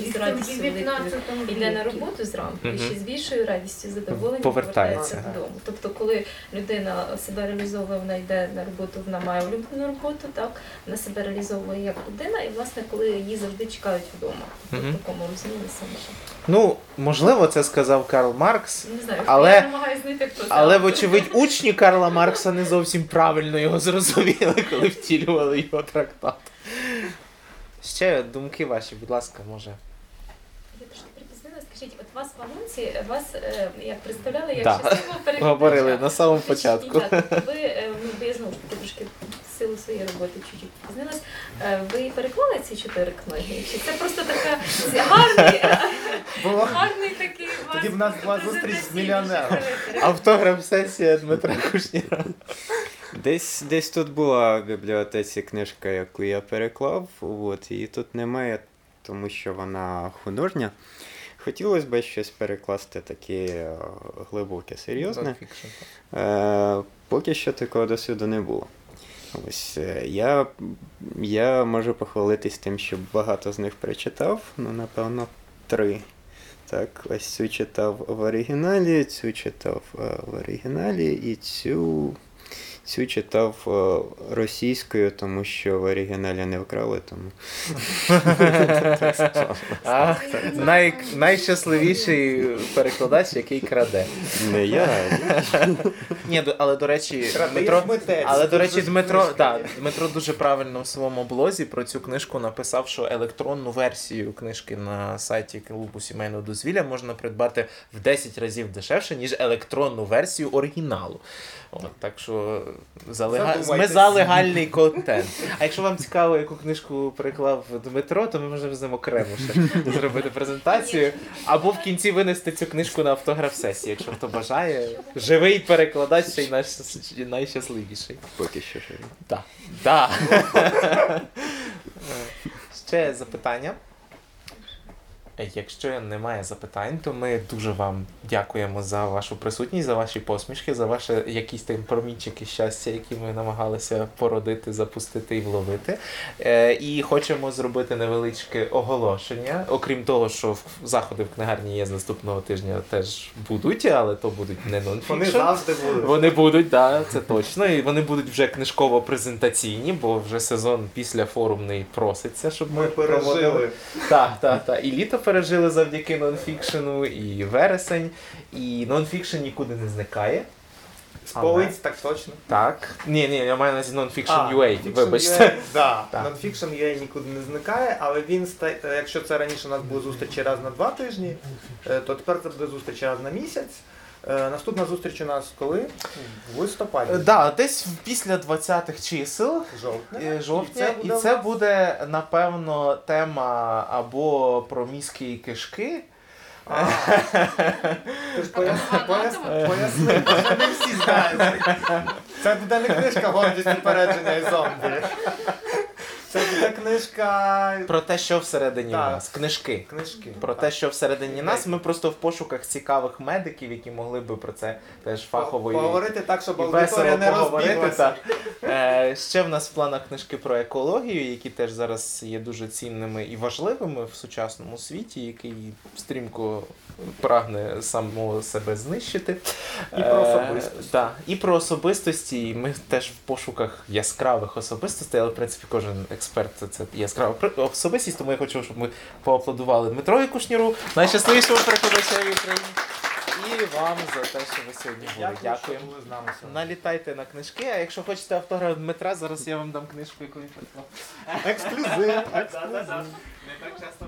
[SPEAKER 4] і з радістю великою
[SPEAKER 5] 19
[SPEAKER 4] Йде на роботу зранку і
[SPEAKER 1] Мгм.
[SPEAKER 4] ще з більшою радістю задоволенням
[SPEAKER 1] Повертається.
[SPEAKER 4] повертається додому. Тобто, коли людина себе реалізовує, вона йде на роботу, вона має улюблену роботу, так вона себе реалізовує як людина, і власне, коли її завжди чекають вдома.
[SPEAKER 1] Мгм.
[SPEAKER 4] В такому розумінні саме.
[SPEAKER 1] Ну, можливо, це сказав Карл Маркс,
[SPEAKER 4] Не знаю,
[SPEAKER 1] Але-
[SPEAKER 4] я намагаюся знайти хто це.
[SPEAKER 1] але, вочевидь, учні Карла Маркса не зовсім правильно його зрозуміли, коли втілювали його трактат. Ще думки ваші, будь ласка, може.
[SPEAKER 4] Я трошки припізнила. Скажіть, от вас в анонсі вас е, як представляли як
[SPEAKER 1] Да.
[SPEAKER 4] щасливого перекладача.
[SPEAKER 1] Говорили на самому
[SPEAKER 4] Скажіть,
[SPEAKER 1] початку.
[SPEAKER 4] так, ви, е, ну, бо я знову ж таки трошки силу своєї роботи чуть-чуть пізнилась. Е, Ви переклали ці чотири книги? Чи це просто така гарний, гарний такий
[SPEAKER 2] Тоді в нас була зустріч з мільйонером.
[SPEAKER 1] Автограф-сесія Дмитра Кушніра.
[SPEAKER 3] Десь, десь тут була в бібліотеці книжка, яку я переклав, от, її тут немає, тому що вона художня. Хотілося б щось перекласти таке е, глибоке, серйозне. Е, поки що такого досвіду не було. Ось е, я, я можу похвалитись тим, що багато з них прочитав, ну, напевно, три. Так, ось цю читав в оригіналі, цю читав е, в оригіналі і цю, цю читав е, російською, тому що в оригіналі не вкрали, тому. <laughs>
[SPEAKER 1] Найщасливіший перекладач, який краде.
[SPEAKER 3] Не я. ні.
[SPEAKER 1] Але до речі, Дмитро, але до речі, Дмитро. Дмитро дуже правильно в своєму блозі про цю книжку написав, що електронну версію книжки на сайті клубу сімейного дозвілля можна придбати в 10 разів дешевше, ніж електронну версію оригіналу. От, так що за лега... ми за легальний контент. А якщо вам цікаво, яку книжку переклав Дмитро, то ми можемо з ним окремо ще зробити презентацію. Або в кінці винести цю книжку на автограф-сесії, якщо хто бажає. Живий перекладач ще й наш... найщасливіший.
[SPEAKER 3] Поки що ні.
[SPEAKER 1] Так. Да. Ще запитання. Якщо немає запитань, то ми дуже вам дякуємо за вашу присутність, за ваші посмішки, за ваші якісь там промінчики щастя, які ми намагалися породити, запустити і вловити. Е, і хочемо зробити невеличке оголошення. Окрім того, що заходи в книгарні є з наступного тижня теж будуть, але то будуть не
[SPEAKER 2] Вони завжди будуть.
[SPEAKER 1] Вони будуть, так, да, це точно. І вони будуть вже книжково-презентаційні, бо вже сезон після форумний проситься, щоб ми,
[SPEAKER 2] Ми пережили.
[SPEAKER 1] Так, так, так. І літо пережили завдяки нонфікшену, і вересень, і нонфікшен нікуди не зникає.
[SPEAKER 2] З полиць, так точно.
[SPEAKER 1] Так. Ні, ні, я маю на увазі нонфікшн UA, вибачте. <laughs> Так.
[SPEAKER 2] Nonfiction UA нікуди не зникає, але він е, якщо це раніше у нас були зустрічі раз на два тижні, е, то тепер це буде зустріч раз на місяць. Е, Наступна зустріч у нас коли? В листопаді.
[SPEAKER 1] Е, Да, десь після 20-х чисел.
[SPEAKER 2] Жовтня.
[SPEAKER 1] е, Жовтня, і
[SPEAKER 2] буде
[SPEAKER 1] це буде напевно тема або про мізки і кишки.
[SPEAKER 2] Поясни, не всі знають. Це буде не книжка гордість упередження і зомбі. Це буде книжка.
[SPEAKER 1] Про те, що всередині
[SPEAKER 2] Так.
[SPEAKER 1] нас, книжки.
[SPEAKER 2] Книжки.
[SPEAKER 1] Про те, що всередині нас, ми просто в пошуках цікавих медиків, які могли би про це теж фахово і-
[SPEAKER 2] Поговорити так, щоб аудиторія не розбіглася.
[SPEAKER 1] Е, ще в нас в планах книжки про екологію, які теж зараз є дуже цінними і важливими в сучасному світі, який стрімко прагне самого себе знищити.
[SPEAKER 2] І про особистості.
[SPEAKER 1] Так, і про особистості. І Ми теж в пошуках яскравих особистостей, але в принципі кожен експерт це, це яскрава особистість, тому я хочу, щоб ми поаплодували Дмитрові Кушніру, найщасливішому перекладачеві України. І вам за те, що ви сьогодні були.
[SPEAKER 2] Дякую, що були з нами сьогодні.
[SPEAKER 1] Налітайте на книжки, а якщо хочете автограф Дмитра, зараз я вам дам книжку, яку він прислав. <laughs>
[SPEAKER 2] Ексклюзив.
[SPEAKER 1] Не так часто